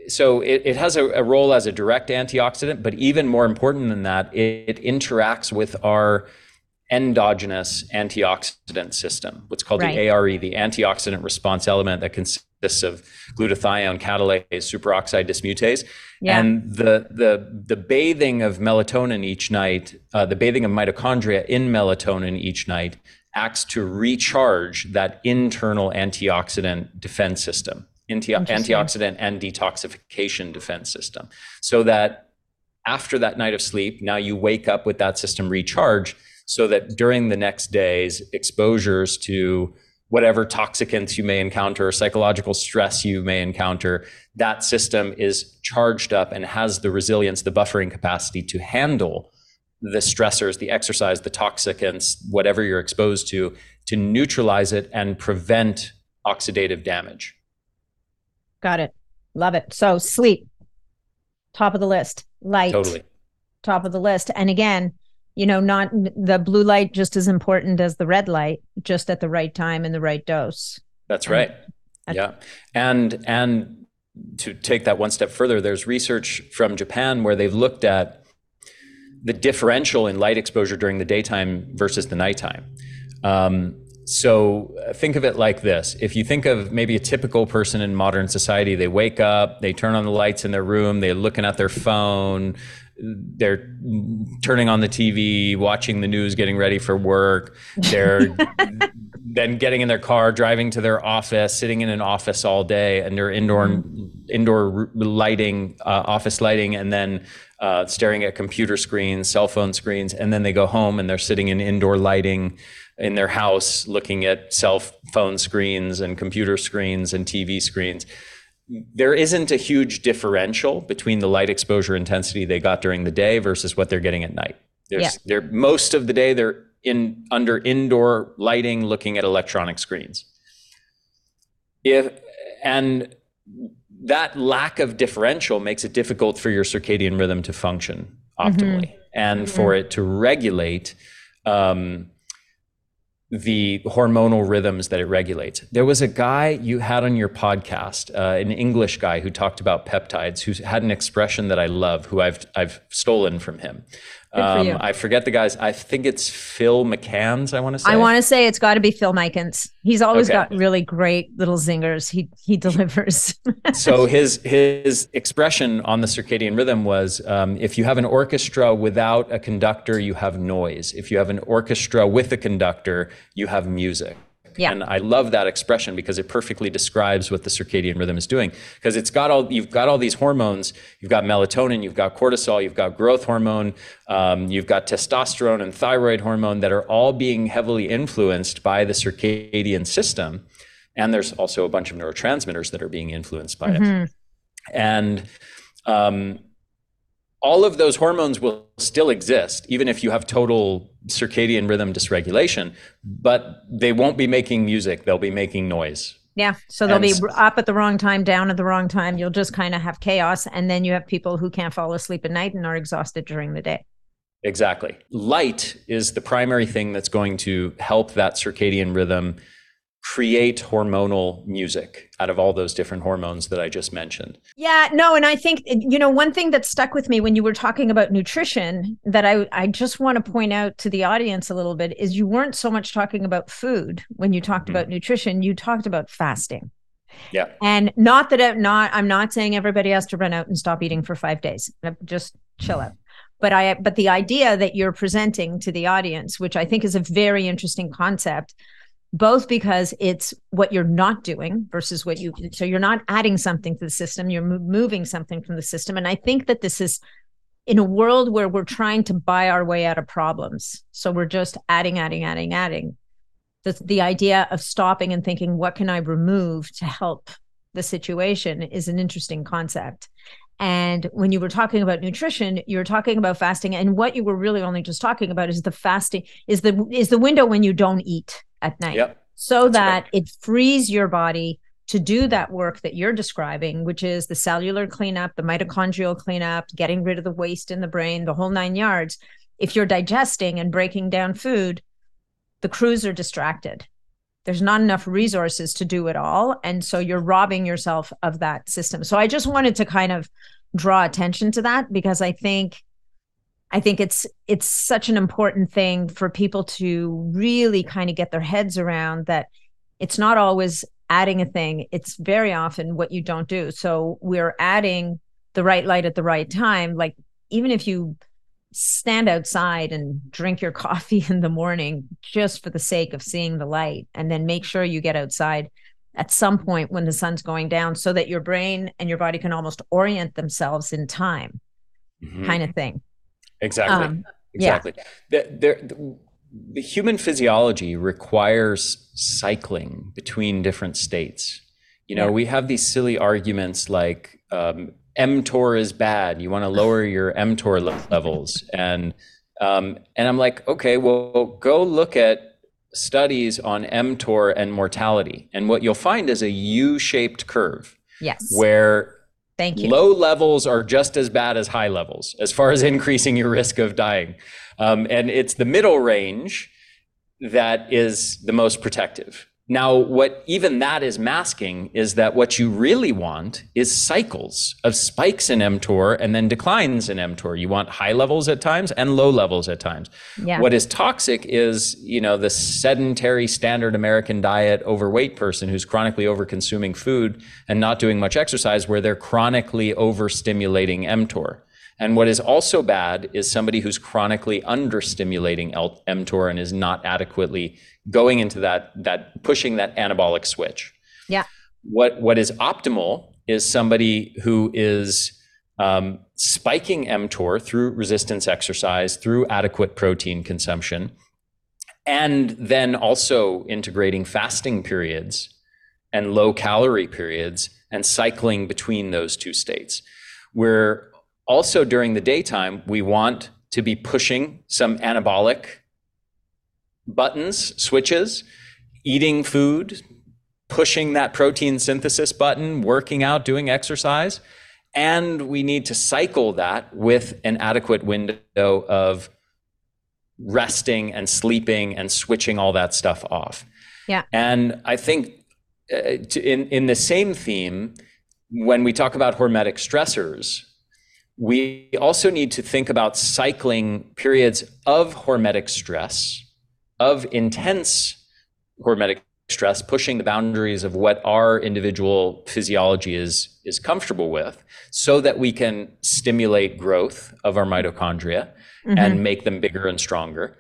so it, it has a, a role as a direct antioxidant, but even more important than that, it, it interacts with our endogenous antioxidant system, what's called Right. the ARE, the antioxidant response element that consists of glutathione, catalase, superoxide dismutase, Yeah. and the the the bathing of melatonin each night, uh, the bathing of mitochondria in melatonin each night acts to recharge that internal antioxidant defense system anti- antioxidant and detoxification defense system. So that after that night of sleep, now you wake up with that system recharged so that during the next day's exposures to whatever toxicants you may encounter, psychological stress you may encounter, that system is charged up and has the resilience, the buffering capacity to handle the stressors, the exercise, the toxicants, whatever you're exposed to, to neutralize it and prevent oxidative damage. Got it. Love it. So sleep, top of the list. Light, totally. top of the list. And again, you know, not the blue light just as important as the red light, just at the right time and the right dose. That's right. And, yeah. And and to take that one step further, there's research from Japan where they've looked at the differential in light exposure during the daytime versus the nighttime. Um, so uh, think of it like this. If you think of maybe a typical person in modern society, they wake up, they turn on the lights in their room, they're looking at their phone, they're turning on the TV, watching the news, getting ready for work. They're then getting in their car, driving to their office, sitting in an office all day, under indoor mm-hmm. indoor lighting, uh, office lighting, and then uh, staring at computer screens, cell phone screens, and then they go home and they're sitting in indoor lighting in their house, looking at cell phone screens and computer screens and TV screens there isn't a huge differential between the light exposure intensity they got during the day versus what they're getting at night. There's, yeah. they're most of the day they're in under indoor lighting, looking at electronic screens. If and that lack of differential makes it difficult for your circadian rhythm to function optimally mm-hmm. and mm-hmm. for it to regulate um, the hormonal rhythms that it regulates. There was a guy you had on your podcast, uh, an English guy who talked about peptides, who had an expression that I love, who I've I've stolen from him. Um, I forget the guys. I think it's Phil Micans. I want to say. I want to say it's got to be Phil Micans. He's always okay. got really great little zingers. He he delivers. so his his expression on the circadian rhythm was: um, if you have an orchestra without a conductor, you have noise. If you have an orchestra with a conductor, you have music. Yeah. And I love that expression because it perfectly describes what the circadian rhythm is doing. Because it's got all you've got all these hormones. You've got melatonin, you've got cortisol, you've got growth hormone, um, you've got testosterone and thyroid hormone that are all being heavily influenced by the circadian system. And there's also a bunch of neurotransmitters that are being influenced by mm-hmm. it. And um, all of those hormones will still exist, even if you have total circadian rhythm dysregulation, but they won't be making music. They'll be making noise. Yeah. So they'll and be up at the wrong time, down at the wrong time. You'll just kind of have chaos. And then you have people who can't fall asleep at night and are exhausted during the day. Exactly. Light is the primary thing that's going to help that circadian rhythm create hormonal music out of all those different hormones that I just mentioned. Yeah, no, and I think you know one thing that stuck with me when you were talking about nutrition that I I just want to point out to the audience a little bit is you weren't so much talking about food when you talked mm-hmm. about nutrition, you talked about fasting. Yeah. And not that I'm not I'm not saying everybody has to run out and stop eating for 5 days. Just chill out but i but the idea that you're presenting to the audience which i think is a very interesting concept both because it's what you're not doing versus what you so you're not adding something to the system you're moving something from the system. And i think that this is in a world where we're trying to buy our way out of problems so we're just adding adding adding adding the, the idea of stopping and thinking what can i remove to help the situation is an interesting concept. And when you were talking about nutrition, you were talking about fasting, and what you were really only just talking about is the fasting is the is the window when you don't eat at night, yep. so That's that right. it frees your body to do that work that you're describing, which is the cellular cleanup, the mitochondrial cleanup, getting rid of the waste in the brain, the whole nine yards. If you're digesting and breaking down food, the crews are distracted there's not enough resources to do it all and so you're robbing yourself of that system so i just wanted to kind of draw attention to that because i think i think it's it's such an important thing for people to really kind of get their heads around that it's not always adding a thing. It's very often what you don't do. So we're adding the right light at the right time. Like even if you stand outside and drink your coffee in the morning just for the sake of seeing the light and then make sure you get outside at some point when the sun's going down so that your brain and your body can almost orient themselves in time mm-hmm. kind of thing exactly um, exactly yeah. the, the, the human physiology requires cycling between different states you know yeah. we have these silly arguments like um, mtor is bad you want to lower your mtor levels and um, and i'm like okay well go look at studies on mTOR and mortality. And what you'll find is a U shaped curve. Yes. Where Thank you. Low levels are just as bad as high levels as far as increasing your risk of dying. Um, and it's the middle range that is the most protective. Now, what even that is masking is that what you really want is cycles of spikes in mTOR and then declines in mTOR. You want high levels at times and low levels at times. Yeah. What is toxic is, you know, the sedentary standard American diet overweight person who's chronically overconsuming food and not doing much exercise where they're chronically overstimulating mTOR. And what is also bad is somebody who's chronically understimulating mTOR and is not adequately going into that that pushing that anabolic switch. Yeah. What what is optimal is somebody who is um, spiking mTOR through resistance exercise, through adequate protein consumption, and then also integrating fasting periods and low calorie periods and cycling between those two states. We're also during the daytime, we want to be pushing some anabolic buttons, switches, eating food, pushing that protein synthesis button, working out, doing exercise. And we need to cycle that with an adequate window of resting and sleeping and switching all that stuff off. Yeah. And I think uh, to, in, in the same theme, when we talk about hormetic stressors, we also need to think about cycling periods of hormetic stress, of intense hormetic stress, pushing the boundaries of what our individual physiology is, is comfortable with, so that we can stimulate growth of our mitochondria mm-hmm. and make them bigger and stronger.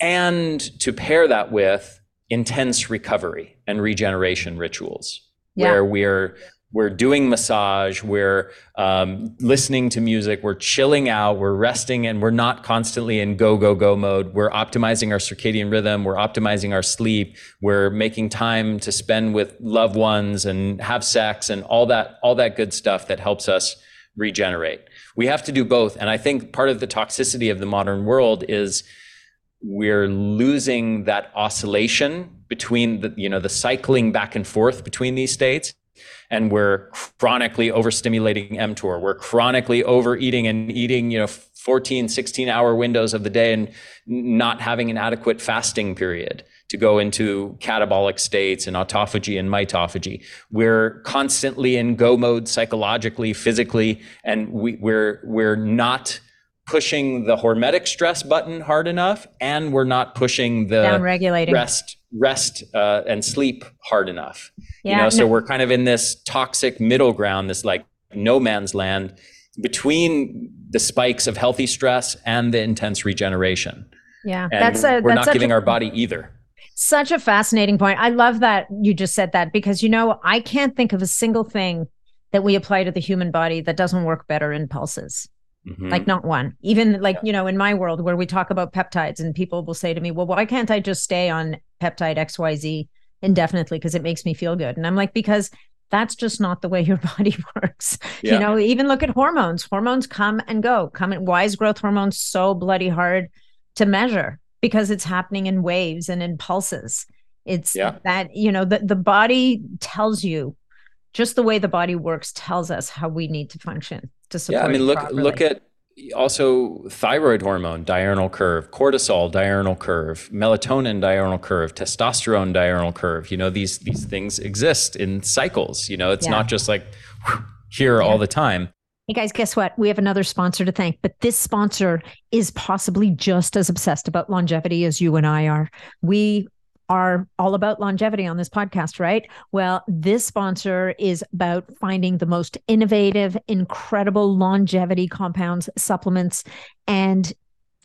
And to pair that with intense recovery and regeneration rituals, yeah. where we're we're doing massage, we're um, listening to music, we're chilling out, we're resting, and we're not constantly in go, go, go mode. We're optimizing our circadian rhythm, we're optimizing our sleep, we're making time to spend with loved ones and have sex and all that, all that good stuff that helps us regenerate. We have to do both. And I think part of the toxicity of the modern world is we're losing that oscillation between the, you know, the cycling back and forth between these states and we're chronically overstimulating mTOR. We're chronically overeating and eating, you know, 14, 16 hour windows of the day and not having an adequate fasting period to go into catabolic states and autophagy and mitophagy. We're constantly in go mode psychologically, physically, and we, we're we're not pushing the hormetic stress button hard enough, and we're not pushing the rest rest uh, and sleep hard enough. Yeah, you know, so no. we're kind of in this toxic middle ground, this like no man's land between the spikes of healthy stress and the intense regeneration. Yeah, and that's a, we're that's not giving a, our body either. Such a fascinating point. I love that you just said that because you know I can't think of a single thing that we apply to the human body that doesn't work better in pulses. Mm-hmm. Like not one. Even like, yeah. you know, in my world where we talk about peptides and people will say to me, "Well, why can't I just stay on peptide XYZ indefinitely because it makes me feel good?" And I'm like, "Because that's just not the way your body works. Yeah. You know, even look at hormones. Hormones come and go. Come and why is growth hormone so bloody hard to measure? Because it's happening in waves and in pulses. It's yeah. that, you know, the, the body tells you just the way the body works tells us how we need to function to support. Yeah, I mean, look properly. look at also thyroid hormone diurnal curve, cortisol diurnal curve, melatonin diurnal curve, testosterone diurnal curve. You know, these these things exist in cycles. You know, it's yeah. not just like whew, here yeah. all the time. Hey guys, guess what? We have another sponsor to thank, but this sponsor is possibly just as obsessed about longevity as you and I are. We are all about longevity on this podcast, right? Well, this sponsor is about finding the most innovative, incredible longevity compounds, supplements, and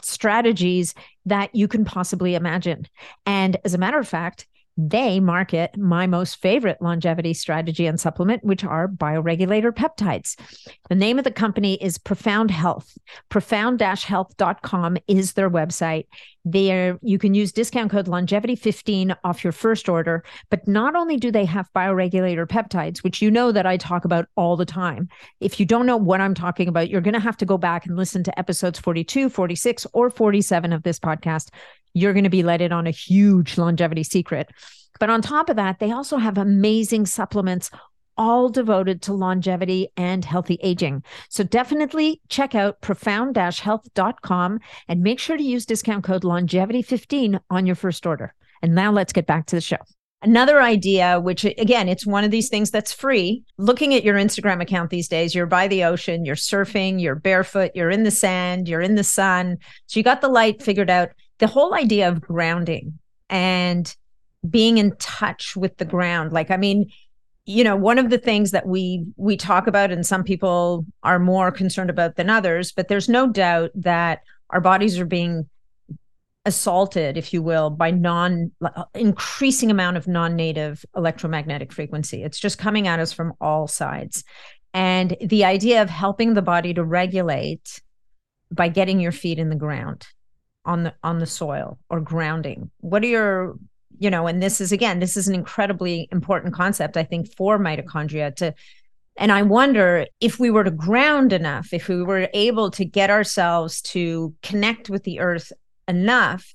strategies that you can possibly imagine. And as a matter of fact, they market my most favorite longevity strategy and supplement, which are bioregulator peptides. The name of the company is Profound Health. Profound-health.com is their website. There you can use discount code longevity15 off your first order. But not only do they have bioregulator peptides, which you know that I talk about all the time. If you don't know what I'm talking about, you're going to have to go back and listen to episodes 42, 46, or 47 of this podcast you're going to be let in on a huge longevity secret. But on top of that, they also have amazing supplements all devoted to longevity and healthy aging. So definitely check out profound-health.com and make sure to use discount code longevity15 on your first order. And now let's get back to the show. Another idea, which again, it's one of these things that's free. Looking at your Instagram account these days, you're by the ocean, you're surfing, you're barefoot, you're in the sand, you're in the sun. So you got the light figured out the whole idea of grounding and being in touch with the ground. Like i mean you know one of the things that we we talk about and some people are more concerned about than others but there's no doubt that our bodies are being assaulted if you will by non increasing amount of non-native electromagnetic frequency. It's just coming at us from all sides. And the idea of helping the body to regulate by getting your feet in the ground on the on the soil or grounding. What are your you know and this is again this is an incredibly important concept i think for mitochondria to and i wonder if we were to ground enough if we were able to get ourselves to connect with the earth enough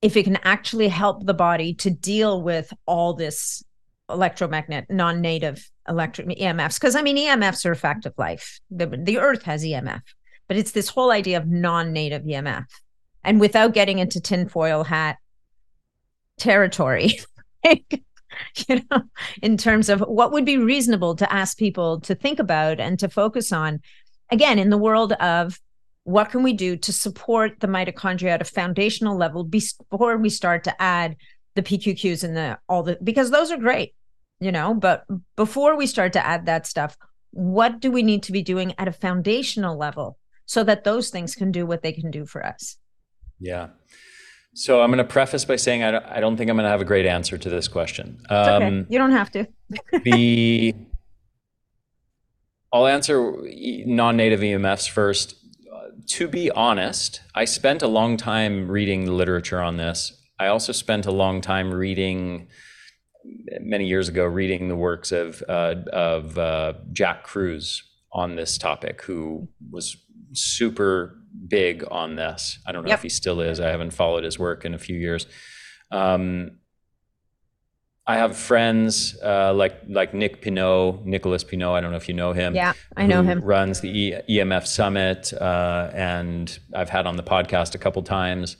if it can actually help the body to deal with all this electromagnet non-native electric emfs because i mean emfs are a fact of life. The, the earth has emf but it's this whole idea of non-native emf and without getting into tinfoil hat territory, you know, in terms of what would be reasonable to ask people to think about and to focus on, again, in the world of what can we do to support the mitochondria at a foundational level before we start to add the PQQs and the all the because those are great, you know, but before we start to add that stuff, what do we need to be doing at a foundational level so that those things can do what they can do for us? Yeah. So I'm going to preface by saying I don't, I don't think I'm going to have a great answer to this question. Um, okay. You don't have to. the I'll answer non-native EMFs first. Uh, to be honest, I spent a long time reading the literature on this. I also spent a long time reading many years ago reading the works of uh, of uh, Jack Kruse on this topic, who was super big on this. I don't know yep. if he still is. I haven't followed his work in a few years. Um, I have friends uh, like like Nick Pineault, Nicolas Pineault. I don't know if you know him. Yeah, I know him. Runs the e- EMF Summit, uh, and I've had on the podcast a couple times.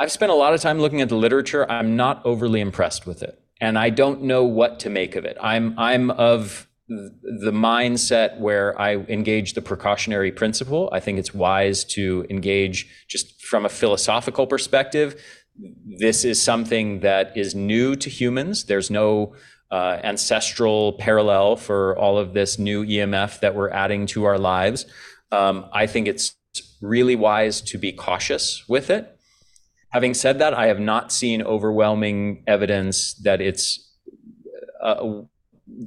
I've spent a lot of time looking at the literature. I'm not overly impressed with it, and I don't know what to make of it. I'm I'm of the mindset where I engage the precautionary principle. I think it's wise to engage just from a philosophical perspective. This is something that is new to humans. There's no uh, ancestral parallel for all of this new EMF that we're adding to our lives. Um, I think it's really wise to be cautious with it. Having said that, I have not seen overwhelming evidence that it's uh,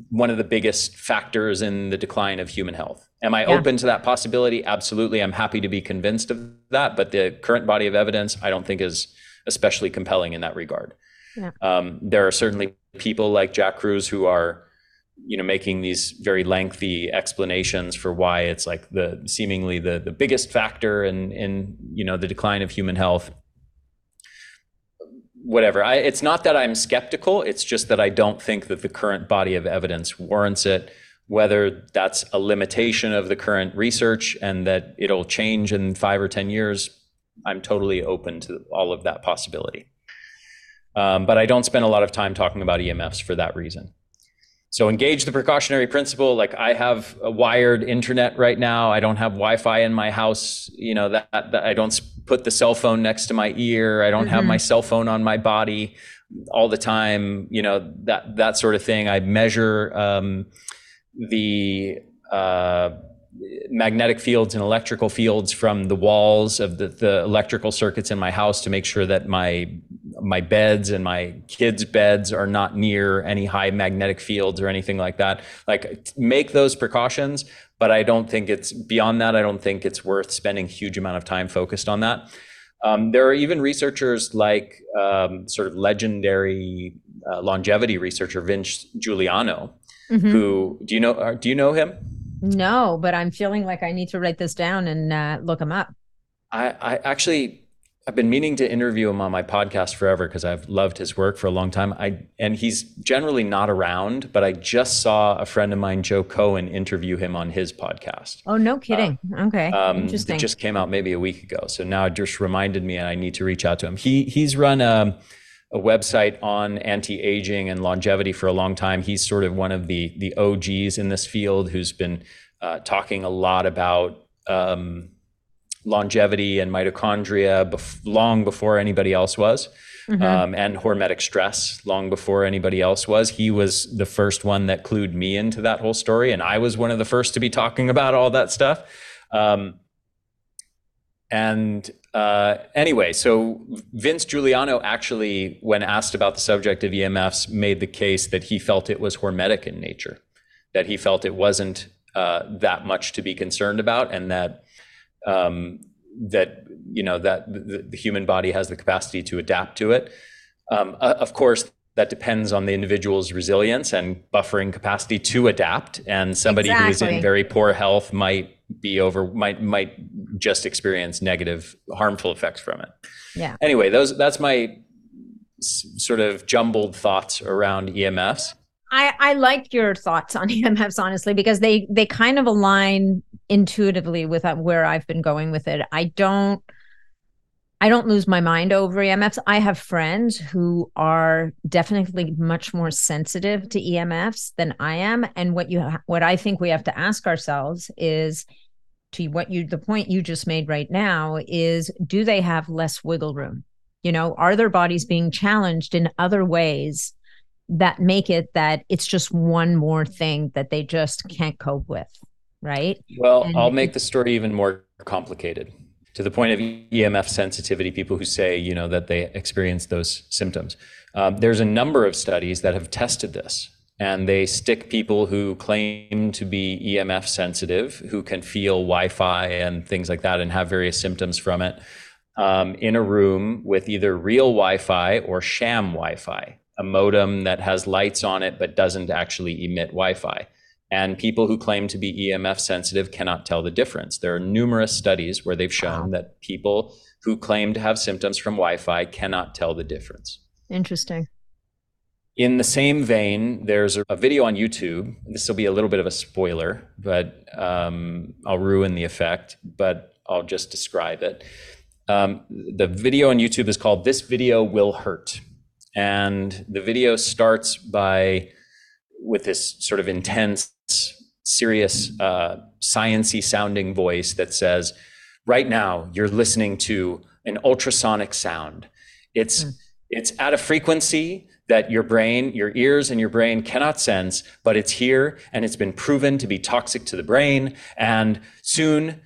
one of the biggest factors in the decline of human health. Am I yeah. open to that possibility? Absolutely. I'm happy to be convinced of that. But the current body of evidence, I don't think is especially compelling in that regard. Yeah. Um, there are certainly people like Jack Kruse who are, you know, making these very lengthy explanations for why it's like the seemingly the the biggest factor in in you know the decline of human health whatever. I, it's not that I'm skeptical. It's just that I don't think that the current body of evidence warrants it. Whether that's a limitation of the current research and that it'll change in five or 10 years, I'm totally open to all of that possibility. Um, but I don't spend a lot of time talking about EMFs for that reason. So engage the precautionary principle. Like I have a wired internet right now. I don't have Wi-Fi in my house. You know that, that I don't put the cell phone next to my ear. I don't mm-hmm. have my cell phone on my body all the time. You know that that sort of thing. I measure um, the uh, magnetic fields and electrical fields from the walls of the, the electrical circuits in my house to make sure that my my beds and my kids' beds are not near any high magnetic fields or anything like that. Like make those precautions, but I don't think it's beyond that. I don't think it's worth spending huge amount of time focused on that. Um, there are even researchers like um, sort of legendary uh, longevity researcher Vince Giuliano, mm-hmm. who do you know? Uh, do you know him? No, but I'm feeling like I need to write this down and uh, look him up. I, I actually I've been meaning to interview him on my podcast forever because I've loved his work for a long time. I and he's generally not around, but I just saw a friend of mine, Joe Cohen, interview him on his podcast. Oh, no kidding. Uh, okay, um, interesting. It just came out maybe a week ago, so now it just reminded me, and I need to reach out to him. He he's run a, a website on anti aging and longevity for a long time. He's sort of one of the the OGs in this field who's been uh, talking a lot about. Um, longevity and mitochondria bef- long before anybody else was. Mm-hmm. Um, and hormetic stress long before anybody else was. He was the first one that clued me into that whole story, and I was one of the first to be talking about all that stuff. Um, and uh, anyway, so Vince Giuliano actually, when asked about the subject of EMFs, made the case that he felt it was hormetic in nature, that he felt it wasn't uh, that much to be concerned about, and that um, that you know that the, the, human body has the capacity to adapt to it. Um, uh, of course, that depends on the individual's resilience and buffering capacity to adapt. And somebody exactly. who's in very poor health might be over might might just experience negative, harmful effects from it. Yeah. Anyway, those that's my s- sort of jumbled thoughts around EMFs. I, I like your thoughts on EMFs, honestly, because they they kind of align intuitively with uh, where I've been going with it. I don't I don't lose my mind over EMFs. I have friends who are definitely much more sensitive to EMFs than I am, and what you ha- what I think we have to ask ourselves is to what you the point you just made right now is do they have less wiggle room? You know, are their bodies being challenged in other ways that make it that it's just one more thing that they just can't cope with, right? Well, and I'll make the story even more complicated to the point of EMF sensitivity, people who say, you know, that they experience those symptoms. Um, there's a number of studies that have tested this, and they stick people who claim to be EMF sensitive, who can feel Wi Fi and things like that, and have various symptoms from it, um, in a room with either real Wi Fi or sham Wi Fi a modem that has lights on it but doesn't actually emit Wi-Fi. And people who claim to be EMF sensitive cannot tell the difference. There are numerous studies where they've shown wow. that people who claim to have symptoms from Wi-Fi cannot tell the difference. Interesting. In the same vein, there's a video on YouTube. This will be a little bit of a spoiler, but um, I'll ruin the effect, but I'll just describe it. Um, the video on YouTube is called This Video Will Hurt. And the video starts by with this sort of intense, serious, uh, sciency sounding voice that says, "Right now, you're listening to an ultrasonic sound. It's mm. it's at a frequency." That your brain, your ears and your brain cannot sense, but it's here and it's been proven to be toxic to the brain. And soon,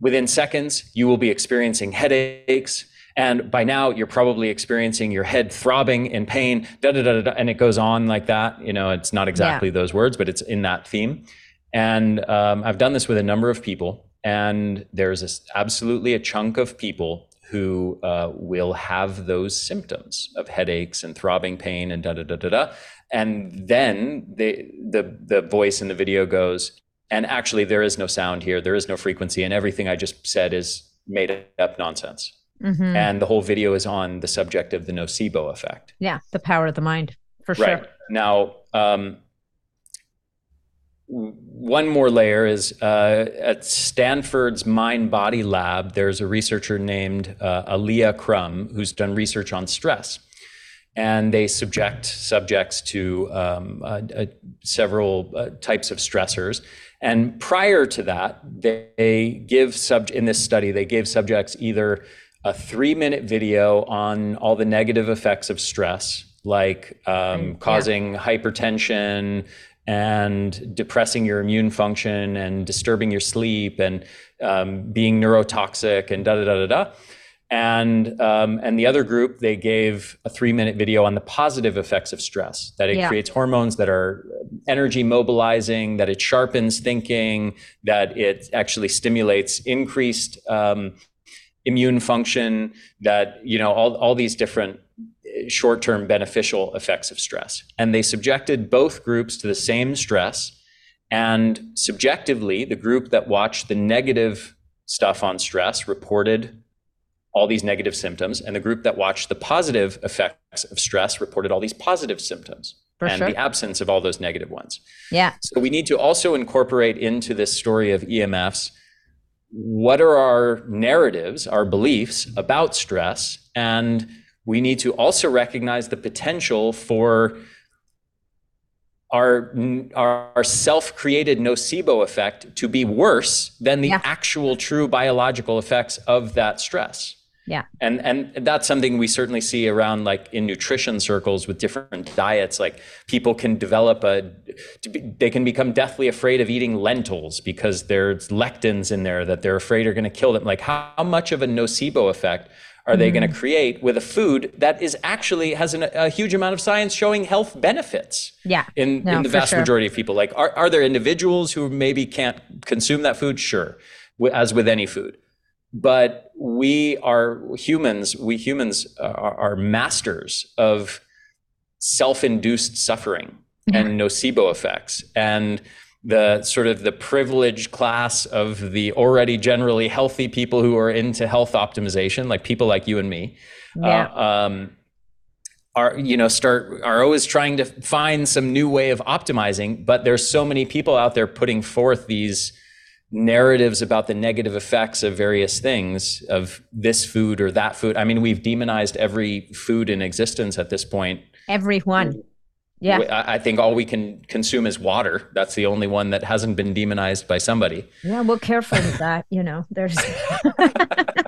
within seconds, you will be experiencing headaches and by now, you're probably experiencing your head throbbing in pain, da, da, da, da, and it goes on like that. You know, it's not exactly yeah. those words, but it's in that theme. And um, I've done this with a number of people, and there's this, absolutely a chunk of people who uh, will have those symptoms of headaches and throbbing pain and da da da da da. And then they, the the voice in the video goes, and actually there is no sound here, there is no frequency, and everything I just said is made up nonsense. Mm-hmm. And the whole video is on the subject of the nocebo effect. Yeah, the power of the mind, for right. sure. Now, um, one more layer is uh, at Stanford's Mind Body Lab, there's a researcher named uh, Alia Crum who's done research on stress. And they subject subjects to um, uh, uh several uh, types of stressors. And prior to that, they give sub in this study, they gave subjects either a three minute video on all the negative effects of stress, like um, causing hypertension and depressing your immune function and disturbing your sleep and um, being neurotoxic and da da da da da. and um, and the other group they gave a three minute video on the positive effects of stress that it yeah. creates hormones that are energy mobilizing that it sharpens thinking that it actually stimulates increased um, immune function that you know all, all these different uh, short-term beneficial effects of stress and they subjected both groups to the same stress and subjectively the group that watched the negative stuff on stress reported all these negative symptoms, and the group that watched the positive effects of stress reported all these positive symptoms For and sure. the absence of all those negative ones. Yeah. So we need to also incorporate into this story of EMFs what are our narratives, our beliefs about stress, and we need to also recognize the potential for our, our self-created nocebo effect to be worse than the yeah. actual true biological effects of that stress. Yeah. And and that's something we certainly see around like in nutrition circles with different diets. Like people can develop a, they can become deathly afraid of eating lentils because there's lectins in there that they're afraid are going to kill them. Like how, how, much of a nocebo effect are mm-hmm. they going to create with a food that is actually has an, a huge amount of science showing health benefits? Yeah. In, no, in the vast sure. majority of people, like are, are there individuals who maybe can't consume that food? Sure. As with any food but we are humans we humans are, are masters of self-induced suffering mm-hmm. and nocebo effects and the sort of the privileged class of the already generally healthy people who are into health optimization like people like you and me yeah. Uh, um, are you know start are always trying to find some new way of optimizing but there's so many people out there putting forth these narratives about the negative effects of various things of this food or that food. I mean, we've demonized every food in existence at this point. Everyone. Yeah. I think all we can consume is water. That's the only one that hasn't been demonized by somebody. Yeah, well, careful with that. You know, there's.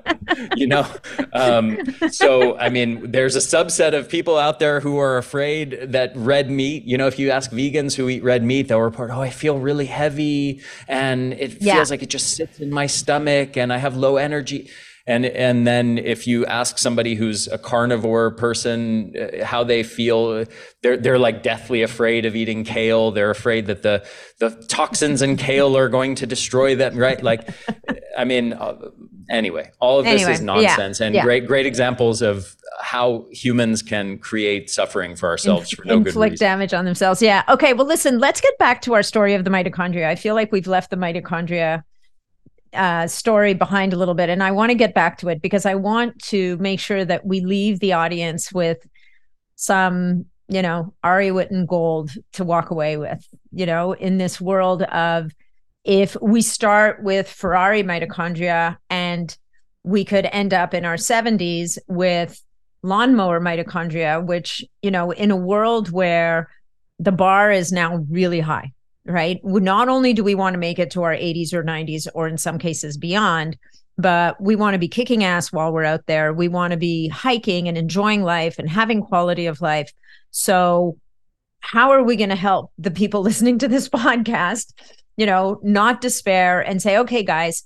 you know, um, so I mean, there's a subset of people out there who are afraid that red meat. You know, if you ask vegans who eat red meat, they'll report, "Oh, I feel really heavy, and it yeah. feels like it just sits in my stomach, and I have low energy." And and then if you ask somebody who's a carnivore person uh, how they feel, they're they're like deathly afraid of eating kale. They're afraid that the the toxins in kale are going to destroy them. Right? Like, I mean, uh, anyway, all of this anyway, is nonsense, yeah, and yeah. great great examples of how humans can create suffering for ourselves for no inflict good reason. damage on themselves. Yeah. Okay. Well, listen. Let's get back to our story of the mitochondria. I feel like we've left the mitochondria uh, story behind a little bit, and I want to get back to it because I want to make sure that we leave the audience with some, you know, Ari Whitten gold to walk away with. You know, in this world of if we start with Ferrari mitochondria and we could end up in our 70s with lawnmower mitochondria, which, you know, in a world where the bar is now really high right? Not only do we want to make it to our 80s or 90s, or in some cases beyond, but we want to be kicking ass while we're out there. We want to be hiking and enjoying life and having quality of life. So, how are we going to help the people listening to this podcast, you know, not despair and say, okay, guys,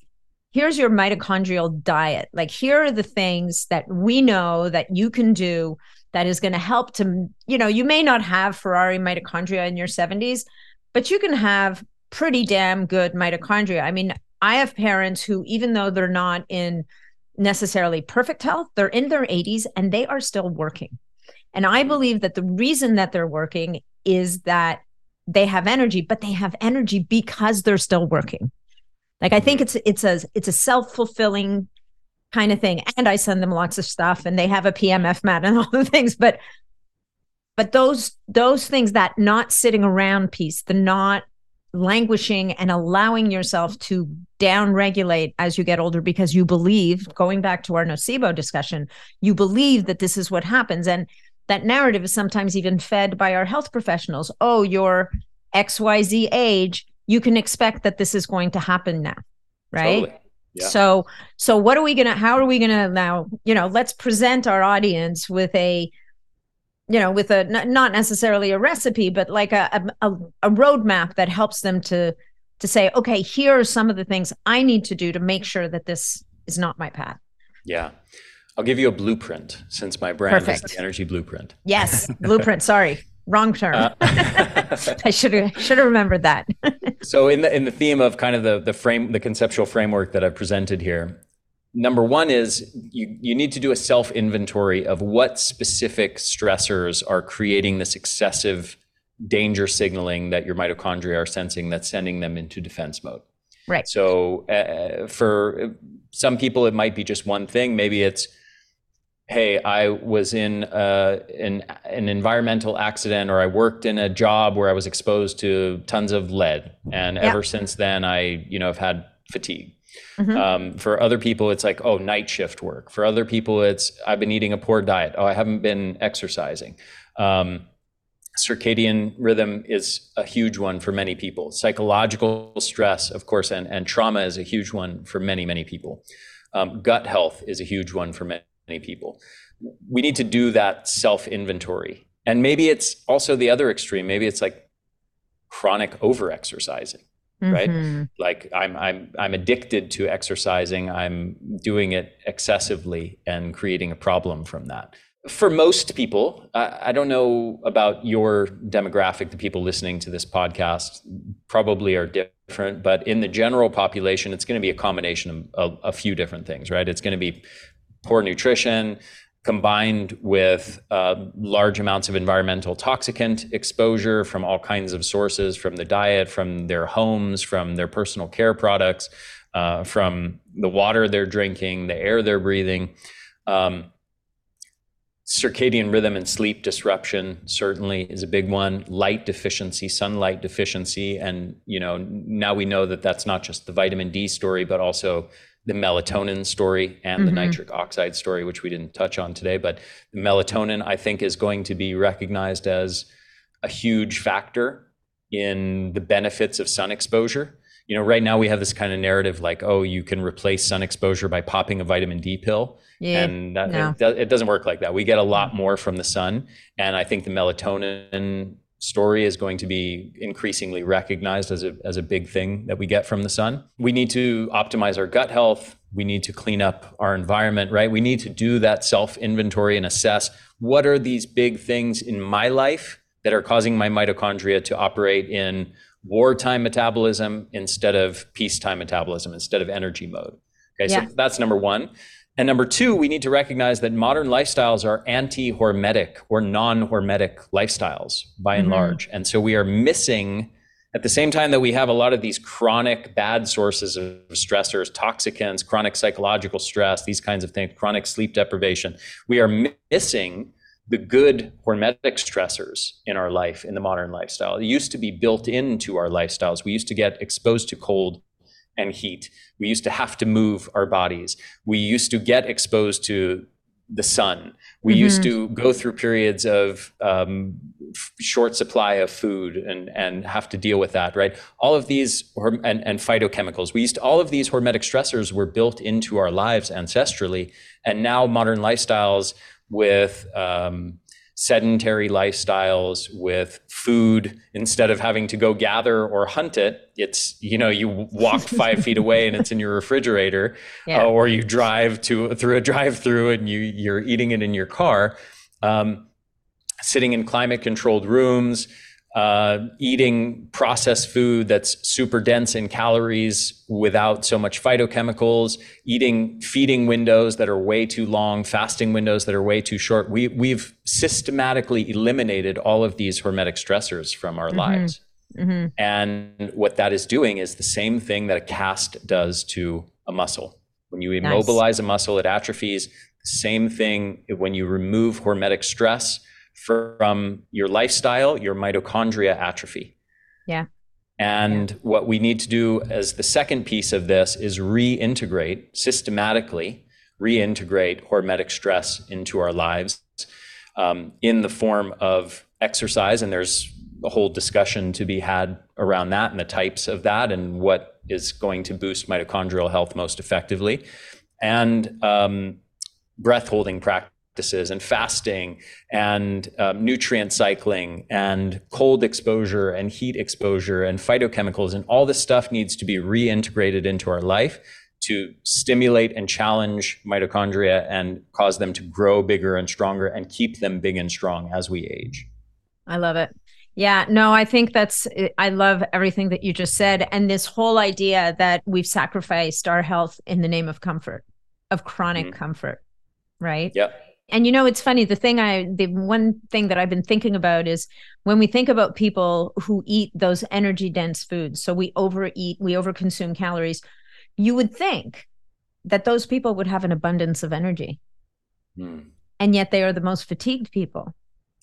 here's your mitochondrial diet. Like, here are the things that we know that you can do that is going to help to, you know, you may not have Ferrari mitochondria in your 70s, but you can have pretty damn good mitochondria. I mean, I have parents who, even though they're not in necessarily perfect health, they're in their 80s and they are still working. And I mm-hmm. believe that the reason that they're working is that they have energy, but they have energy because they're still working. Like I think it's it's a it's a self-fulfilling kind of thing. And I send them lots of stuff and they have a PEMF mat and all the things, but but those those things that not sitting around piece the not languishing and allowing yourself to down regulate as you get older because you believe going back to our nocebo discussion you believe that this is what happens and that narrative is sometimes even fed by our health professionals oh you're xyz age you can expect that this is going to happen now right totally. yeah. so so what are we gonna how are we gonna now you know let's present our audience with a you know with a not necessarily a recipe but like a, a, a roadmap that helps them to to say okay here are some of the things i need to do to make sure that this is not my path yeah I'll give you a blueprint since my brand Perfect. is the energy blueprint. Yes, blueprint. Sorry, wrong term. Uh, I should have should have remembered that. so in the in the theme of kind of the the frame the conceptual framework that I've presented here, number one is you you need to do a self inventory of what specific stressors are creating this excessive danger signaling that your mitochondria are sensing that's sending them into defense mode. Right. So uh, for some people, it might be just one thing. Maybe it's hey, I was in uh, an, an environmental accident or I worked in a job where I was exposed to tons of lead. And yep. ever since then, I, you know, have had fatigue. Mm-hmm. Um, for other people, it's like, oh, night shift work. For other people, it's I've been eating a poor diet. Oh, I haven't been exercising. Um, circadian rhythm is a huge one for many people. Psychological stress, of course, and, and trauma is a huge one for many, many people. Um, gut health is a huge one for many many people. We need to do that self inventory. And maybe it's also the other extreme. Maybe it's like chronic over exercising, mm-hmm. right? Like I'm, I'm, I'm addicted to exercising. I'm doing it excessively and creating a problem from that. For most people, I, I don't know about your demographic, the people listening to this podcast probably are different, but in the general population, it's going to be a combination of a, a few different things, right? It's going to be poor nutrition combined with uh, large amounts of environmental toxicant exposure from all kinds of sources from the diet, from their homes, from their personal care products, uh, from the water they're drinking, the air they're breathing. Um, circadian rhythm and sleep disruption certainly is a big one light deficiency sunlight deficiency and you know now we know that that's not just the vitamin d story but also the melatonin story and mm-hmm. the nitric oxide story, which we didn't touch on today. But the melatonin, I think, is going to be recognized as a huge factor in the benefits of sun exposure. You know, right now we have this kind of narrative like, oh, you can replace sun exposure by popping a vitamin D pill. Yeah, and that, no. it, it doesn't work like that. We get a lot more from the sun. And I think the melatonin story is going to be increasingly recognized as a, as a big thing that we get from the sun. We need to optimize our gut health. We need to clean up our environment, right? We need to do that self inventory and assess what are these big things in my life that are causing my mitochondria to operate in wartime metabolism instead of peacetime metabolism, instead of energy mode. Okay, yeah. so that's number one. And number two, we need to recognize that modern lifestyles are anti hormetic or non hormetic lifestyles by and mm-hmm. large. And so we are missing, at the same time that we have a lot of these chronic bad sources of stressors, toxicants, chronic psychological stress, these kinds of things, chronic sleep deprivation, we are missing the good hormetic stressors in our life in the modern lifestyle. It used to be built into our lifestyles. We used to get exposed to cold and heat. We used to have to move our bodies. We used to get exposed to the sun. We mm-hmm. used to go through periods of um, f- short supply of food and, and have to deal with that, right? All of these, and, and phytochemicals, we used to, all of these hormetic stressors were built into our lives ancestrally. And now modern lifestyles with um, sedentary lifestyles with food instead of having to go gather or hunt it it's you know you walk five feet away and it's in your refrigerator yeah. uh, or you drive to through a drive through and you you're eating it in your car um, sitting in climate controlled rooms uh, eating processed food that's super dense in calories without so much phytochemicals, eating feeding windows that are way too long, fasting windows that are way too short. We, we've systematically eliminated all of these hormetic stressors from our mm-hmm. lives. Mm-hmm. And what that is doing is the same thing that a cast does to a muscle. When you immobilize nice. a muscle, it atrophies. The same thing when you remove hormetic stress from your lifestyle, your mitochondria atrophy. Yeah. And yeah. what we need to do as the second piece of this is reintegrate systematically, reintegrate hormetic stress into our lives um, in the form of exercise. And there's a whole discussion to be had around that and the types of that and what is going to boost mitochondrial health most effectively. And um, breath holding practice practices and fasting and um, nutrient cycling and cold exposure and heat exposure and phytochemicals and all this stuff needs to be reintegrated into our life to stimulate and challenge mitochondria and cause them to grow bigger and stronger and keep them big and strong as we age. I love it. Yeah, no, I think that's, I love everything that you just said. And this whole idea that we've sacrificed our health in the name of comfort, of chronic mm-hmm. comfort, right? Yep. And you know, it's funny. The thing I, the one thing that I've been thinking about is when we think about people who eat those energy dense foods. So we overeat, we overconsume calories. You would think that those people would have an abundance of energy. Mm. And yet they are the most fatigued people.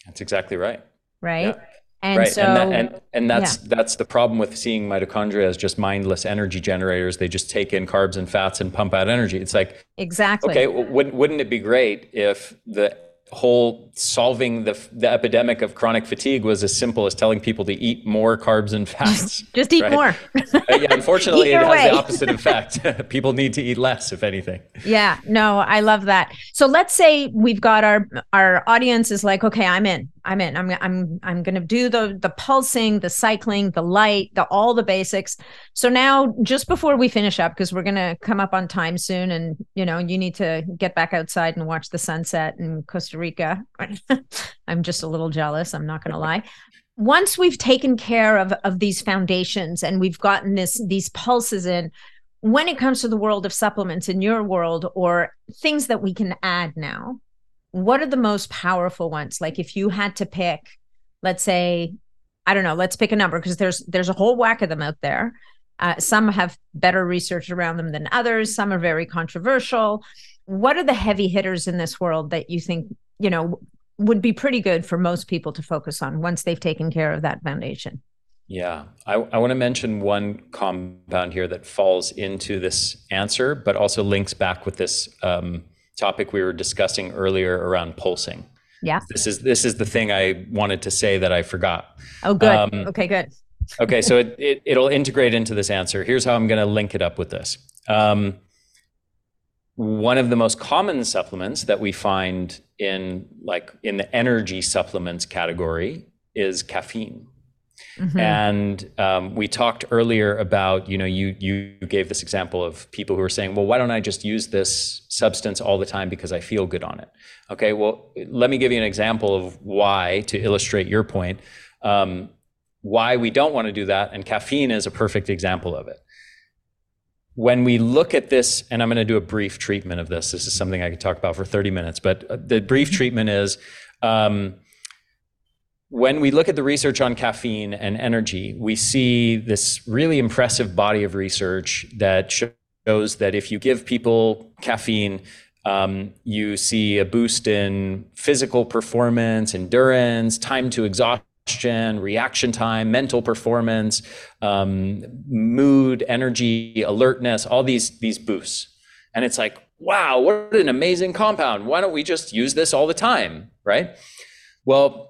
That's exactly right. Right. Yeah. And right. so, and, that, and, and that's yeah. that's the problem with seeing mitochondria as just mindless energy generators. They just take in carbs and fats and pump out energy. It's like exactly. Okay, well, wouldn't wouldn't it be great if the whole solving the, the epidemic of chronic fatigue was as simple as telling people to eat more carbs and fats. Just eat right? more. Uh, yeah, unfortunately, it has way. the opposite effect. people need to eat less, if anything. Yeah, no, I love that. So let's say we've got our our audience is like, okay, I'm in. I'm in. I'm I'm I'm going to do the the pulsing, the cycling, the light, the all the basics. So now, just before we finish up, because we're going to come up on time soon, and you know you need to get back outside and watch the sunset in Costa Rica. I'm just a little jealous. I'm not going to lie. Once we've taken care of of these foundations and we've gotten this these pulses in, when it comes to the world of supplements in your world or things that we can add now what are the most powerful ones? Like if you had to pick let's say i don't know let's pick a number because there's there's a whole whack of them out there. Uh, some have better research around them than others. Some are very controversial. What are the heavy hitters in this world that you think you know would be pretty good for most people to focus on once they've taken care of that foundation? Yeah, I, I want to mention one compound here that falls into this answer, but also links back with this um, topic we were discussing earlier around pulsing. Yeah. This is this is the thing I wanted to say that I forgot. Oh, good. Um, okay, good. okay, so it, it it'll integrate into this answer. Here's how I'm going to link it up with this. Um, one of the most common supplements that we find in like in the energy supplements category is caffeine. Mm-hmm. And um, we talked earlier about, you know, you you gave this example of people who are saying, well, why don't I just use this substance all the time because I feel good on it? Okay, well, let me give you an example of why to illustrate your point. Um, why we don't want to do that, and caffeine is a perfect example of it. When we look at this, and I'm going to do a brief treatment of this. This is something I could talk about for 30 minutes, but uh, the brief mm-hmm. treatment is. Um, when we look at the research on caffeine and energy, we see this really impressive body of research that shows that if you give people caffeine, um, you see a boost in physical performance, endurance, time to exhaustion, reaction time, mental performance, um, mood, energy, alertness, all these, these boosts. And it's like, wow, what an amazing compound. Why don't we just use this all the time? Right? Well,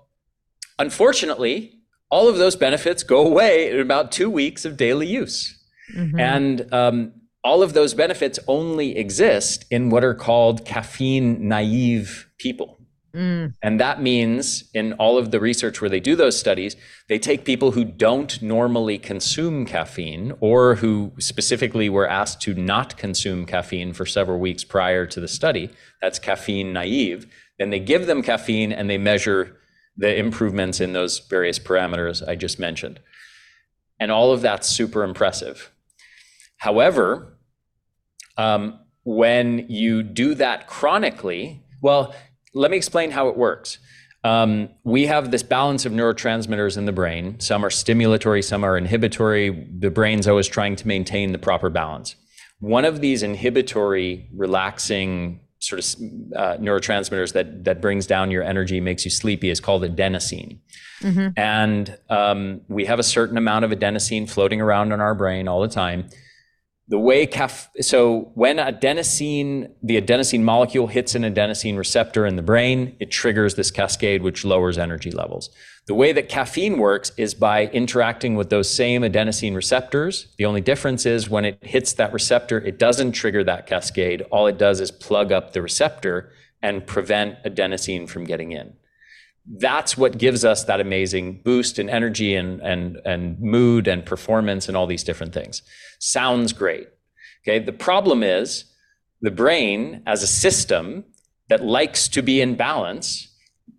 Unfortunately, all of those benefits go away in about two weeks of daily use. Mm-hmm. And um, all of those benefits only exist in what are called caffeine naive people. Mm. And that means in all of the research where they do those studies, they take people who don't normally consume caffeine or who specifically were asked to not consume caffeine for several weeks prior to the study. That's caffeine naive. Then they give them caffeine and they measure the improvements in those various parameters I just mentioned. And all of that's super impressive. However, um, when you do that chronically, well, let me explain how it works. Um, we have this balance of neurotransmitters in the brain. Some are stimulatory, some are inhibitory. The brain's always trying to maintain the proper balance. One of these inhibitory, relaxing sort of uh, neurotransmitters that that brings down your energy, makes you sleepy, is called adenosine. Mm-hmm. And um, we have a certain amount of adenosine floating around in our brain all the time. The way caf- so when adenosine, the adenosine molecule hits an adenosine receptor in the brain, it triggers this cascade which lowers energy levels. The way that caffeine works is by interacting with those same adenosine receptors. The only difference is when it hits that receptor, it doesn't trigger that cascade. All it does is plug up the receptor and prevent adenosine from getting in. That's what gives us that amazing boost in energy and, and, and mood and performance and all these different things. Sounds great. Okay. The problem is the brain as a system that likes to be in balance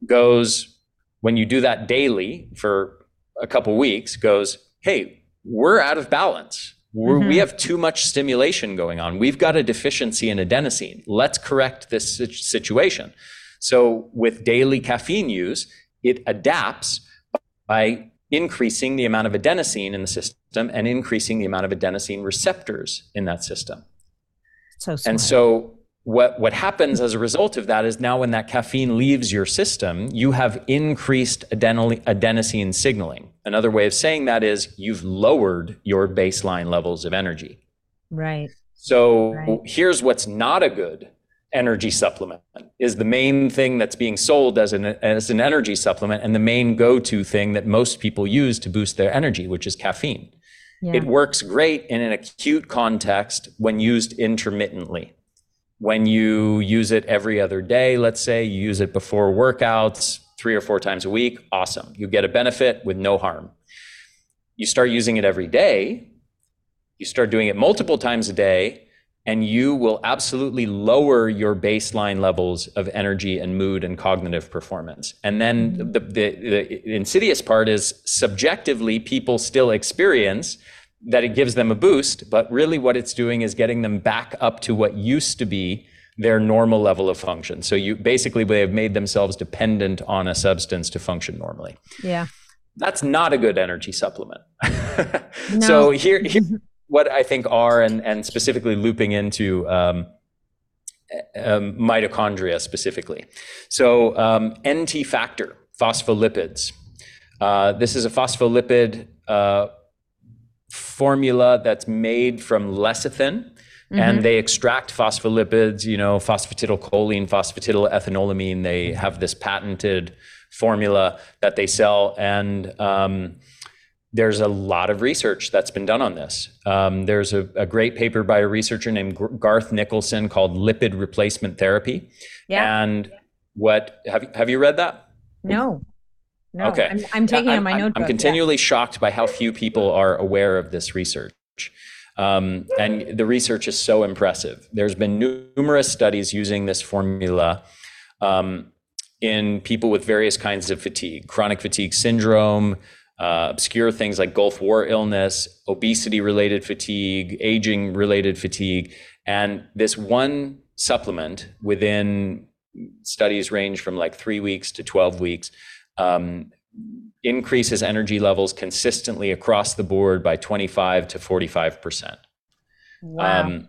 goes, when you do that daily for a couple weeks, goes, hey, we're out of balance. Mm-hmm. We have too much stimulation going on. We've got a deficiency in adenosine. Let's correct this situation. So, with daily caffeine use, it adapts by increasing the amount of adenosine in the system and increasing the amount of adenosine receptors in that system. So and so what what happens as a result of that is now when that caffeine leaves your system, you have increased adenosine signaling. Another way of saying that is you've lowered your baseline levels of energy. Right. So right. here's what's not a good energy supplement is the main thing that's being sold as an as an energy supplement and the main go-to thing that most people use to boost their energy, which is caffeine. Yeah. It works great in an acute context when used intermittently. When you use it every other day, let's say you use it before workouts, three or four times a week, awesome. You get a benefit with no harm. You start using it every day, you start doing it multiple times a day, and you will absolutely lower your baseline levels of energy and mood and cognitive performance. And then the, the, the, insidious part is subjectively, people still experience that it gives them a boost, but really what it's doing is getting them back up to what used to be their normal level of function. So you basically they have made themselves dependent on a substance to function normally. Yeah. That's not a good energy supplement. no. So here, here what I think are, and, and specifically looping into um, um, mitochondria specifically. So, um, NT factor, phospholipids. Uh, this is a phospholipid uh, formula that's made from lecithin. Mm-hmm. And they extract phospholipids, you know, phosphatidylcholine, phosphatidylethanolamine. They have this patented formula that they sell. And um, there's a lot of research that's been done on this. Um, there's a, a, great paper by a researcher named Garth Nicolson called Lipid Replacement Therapy. Yeah. And what have have you read that? No. No. Okay. I'm, I'm taking on my notebook. I'm continually yeah. shocked by how few people are aware of this research. Um, and the research is so impressive. There's been numerous studies using this formula um, in people with various kinds of fatigue, chronic fatigue syndrome, uh, obscure things like Gulf War illness, obesity related fatigue, aging related fatigue. And this one supplement within studies range from like three weeks to 12 weeks increases energy levels consistently across the board by 25 to 45%. Wow. Um,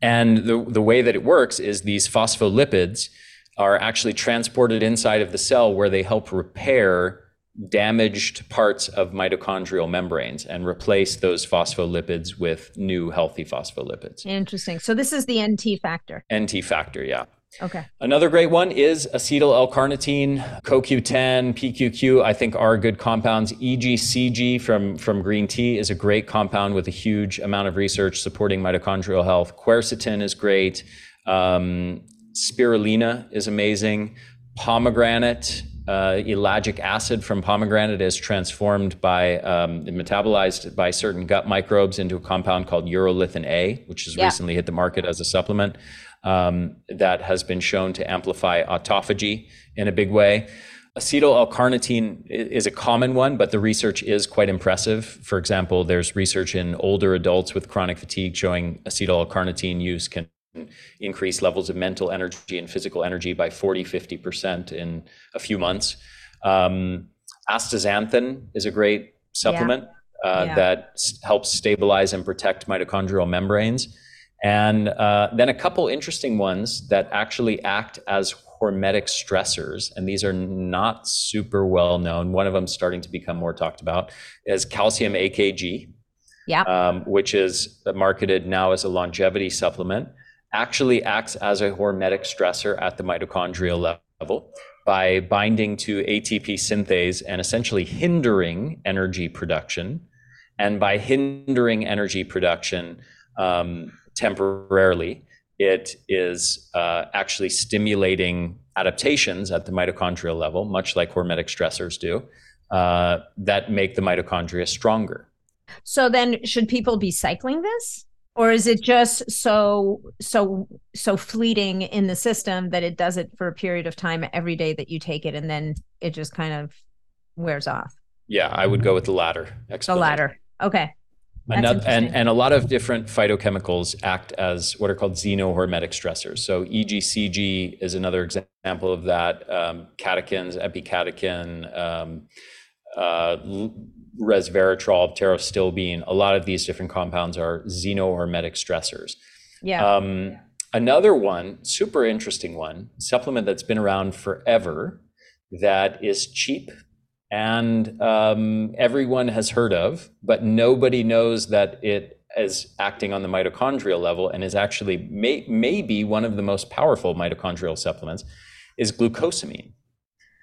and the, the way that it works is these phospholipids are actually transported inside of the cell where they help repair damaged parts of mitochondrial membranes and replace those phospholipids with new healthy phospholipids. Interesting. So this is the NT factor. NT factor, yeah. Okay. Another great one is acetyl L-carnitine, CoQ10, PQQ. I think are good compounds. EGCG from from green tea is a great compound with a huge amount of research supporting mitochondrial health. Quercetin is great. Um, spirulina is amazing. Pomegranate uh, ellagic acid from pomegranate is transformed by um, metabolized by certain gut microbes into a compound called urolithin A, which has yeah. recently hit the market as a supplement that has been shown to amplify autophagy in a big way. Acetyl L-carnitine is a common one, but the research is quite impressive. For example, there's research in older adults with chronic fatigue showing acetyl L-carnitine use can increase levels of mental energy and physical energy by 40, 50% in a few months. Um, astaxanthin is a great supplement yeah. Uh, yeah. that helps stabilize and protect mitochondrial membranes. And uh, then a couple interesting ones that actually act as hormetic stressors, and these are not super well known. One of them starting to become more talked about is calcium AKG, yeah. Um, which is marketed now as a longevity supplement actually acts as a hormetic stressor at the mitochondrial level by binding to ATP synthase and essentially hindering energy production. And by hindering energy production um, temporarily, it is uh, actually stimulating adaptations at the mitochondrial level, much like hormetic stressors do, uh, that make the mitochondria stronger. So then, should people be cycling this? or is it just so so so fleeting in the system that it does it for a period of time every day that you take it and then it just kind of wears off? Yeah i would go with the latter the latter. Okay Another, and, and a lot of different phytochemicals act as what are called xenohormetic stressors. So EGCG is another example of that. Um, catechins, epicatechin, um, uh, resveratrol, pterostilbene, a lot of these different compounds are xenohormetic stressors. Yeah. Um, another one, super interesting one, supplement that's been around forever that is cheap and um, everyone has heard of, but nobody knows that it is acting on the mitochondrial level and is actually may, maybe one of the most powerful mitochondrial supplements is glucosamine.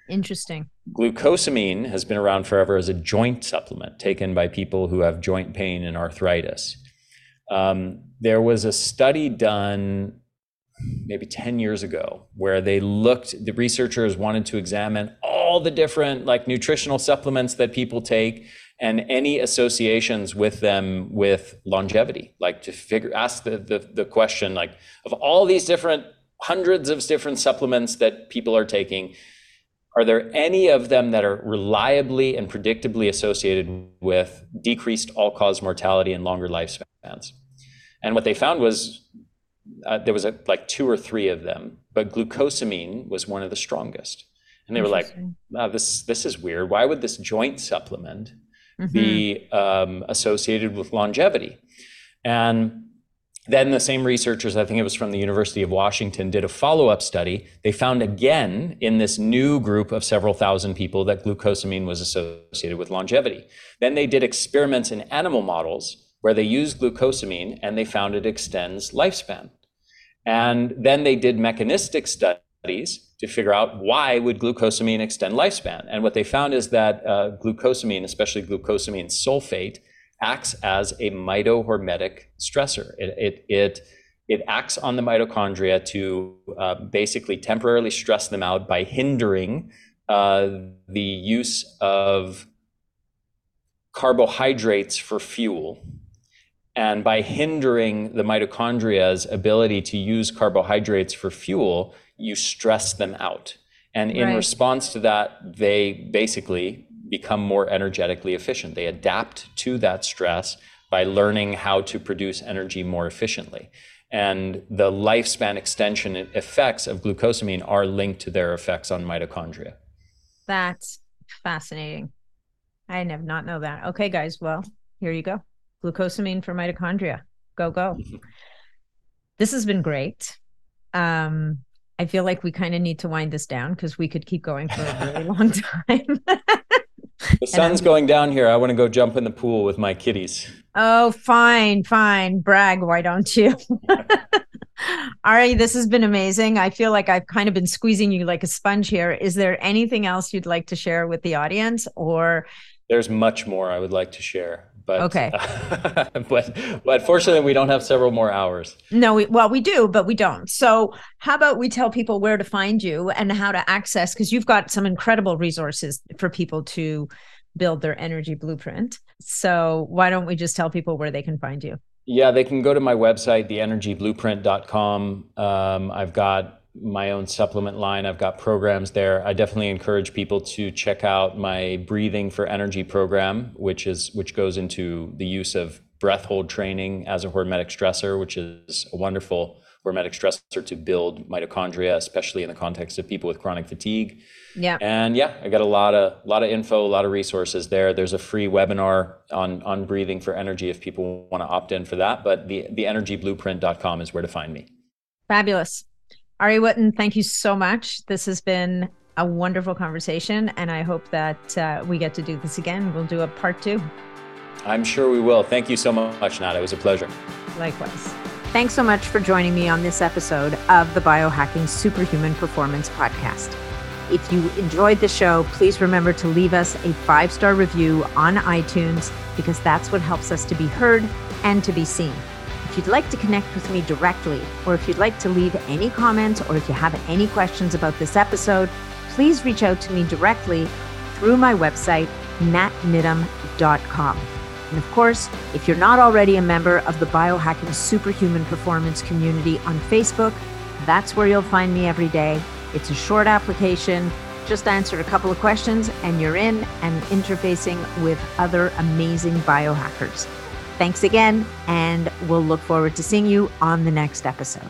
Interesting. Glucosamine has been around forever as a joint supplement taken by people who have joint pain and arthritis. Um, there was a study done maybe 10 years ago where they looked, the researchers wanted to examine all the different like nutritional supplements that people take and any associations with them with longevity like to figure ask the, the, the question like of all these different hundreds of different supplements that people are taking are there any of them that are reliably and predictably associated with decreased all cause mortality and longer lifespans? And what they found was uh, there was a, like two or three of them, but glucosamine was one of the strongest. And they were like, wow, this, this is weird. Why would this joint supplement mm-hmm. be um, associated with longevity? And then the same researchers, I think it was from the University of Washington, did a follow up study. They found again in this new group of several thousand people that glucosamine was associated with longevity. Then they did experiments in animal models where they used glucosamine and they found it extends lifespan. And then they did mechanistic studies to figure out why would glucosamine extend lifespan. And what they found is that uh, glucosamine, especially glucosamine sulfate, acts as a mitohormetic stressor. It, it, it, it acts on the mitochondria to uh, basically temporarily stress them out by hindering uh, the use of carbohydrates for fuel. And by hindering the mitochondria's ability to use carbohydrates for fuel, you stress them out. And in right. response to that, they basically become more energetically efficient. They adapt to that stress by learning how to produce energy more efficiently. And the lifespan extension effects of glucosamine are linked to their effects on mitochondria. That's fascinating. I did not know that. Okay, guys. Well, here you go. Glucosamine for mitochondria. Go, go. Mm-hmm. This has been great. Um, I feel like we kind of need to wind this down because we could keep going for a really long time. The sun's going down here. I want to go jump in the pool with my kitties. Oh, fine, fine. Brag, why don't you? All right, this has been amazing. I feel like I've kind of been squeezing you like a sponge here. Is there anything else you'd like to share with the audience or There's much more I would like to share. But okay, but but fortunately, we don't have several more hours. No, we, well, we do, but we don't. So, how about we tell people where to find you and how to access? Because you've got some incredible resources for people to build their energy blueprint. So, why don't we just tell people where they can find you? Yeah, they can go to my website, theenergyblueprint.com. Um, I've got my own supplement line. I've got programs there. I definitely encourage people to check out my breathing for energy program, which is which goes into the use of breath hold training as a hormetic stressor, which is a wonderful hormetic stressor to build mitochondria, especially in the context of people with chronic fatigue. Yeah. And yeah, I got a lot of lot of info, a lot of resources there. There's a free webinar on on breathing for energy if people want to opt in for that. But the the energyblueprint.com is where to find me. Fabulous. Ari Whitten, thank you so much. This has been a wonderful conversation, and I hope that uh, we get to do this again. We'll do a part two. I'm sure we will. Thank you so much, Nat. It was a pleasure. Likewise. Thanks so much for joining me on this episode of the Biohacking Superhuman Performance Podcast. If you enjoyed the show, please remember to leave us a five star review on iTunes because that's what helps us to be heard and to be seen. If you'd like to connect with me directly, or if you'd like to leave any comments, or if you have any questions about this episode, please reach out to me directly through my website, natniddam.com. And of course, if you're not already a member of the Biohacking Superhuman Performance community on Facebook, that's where you'll find me every day. It's a short application, just answer a couple of questions, and you're in and interfacing with other amazing biohackers. Thanks again, and we'll look forward to seeing you on the next episode.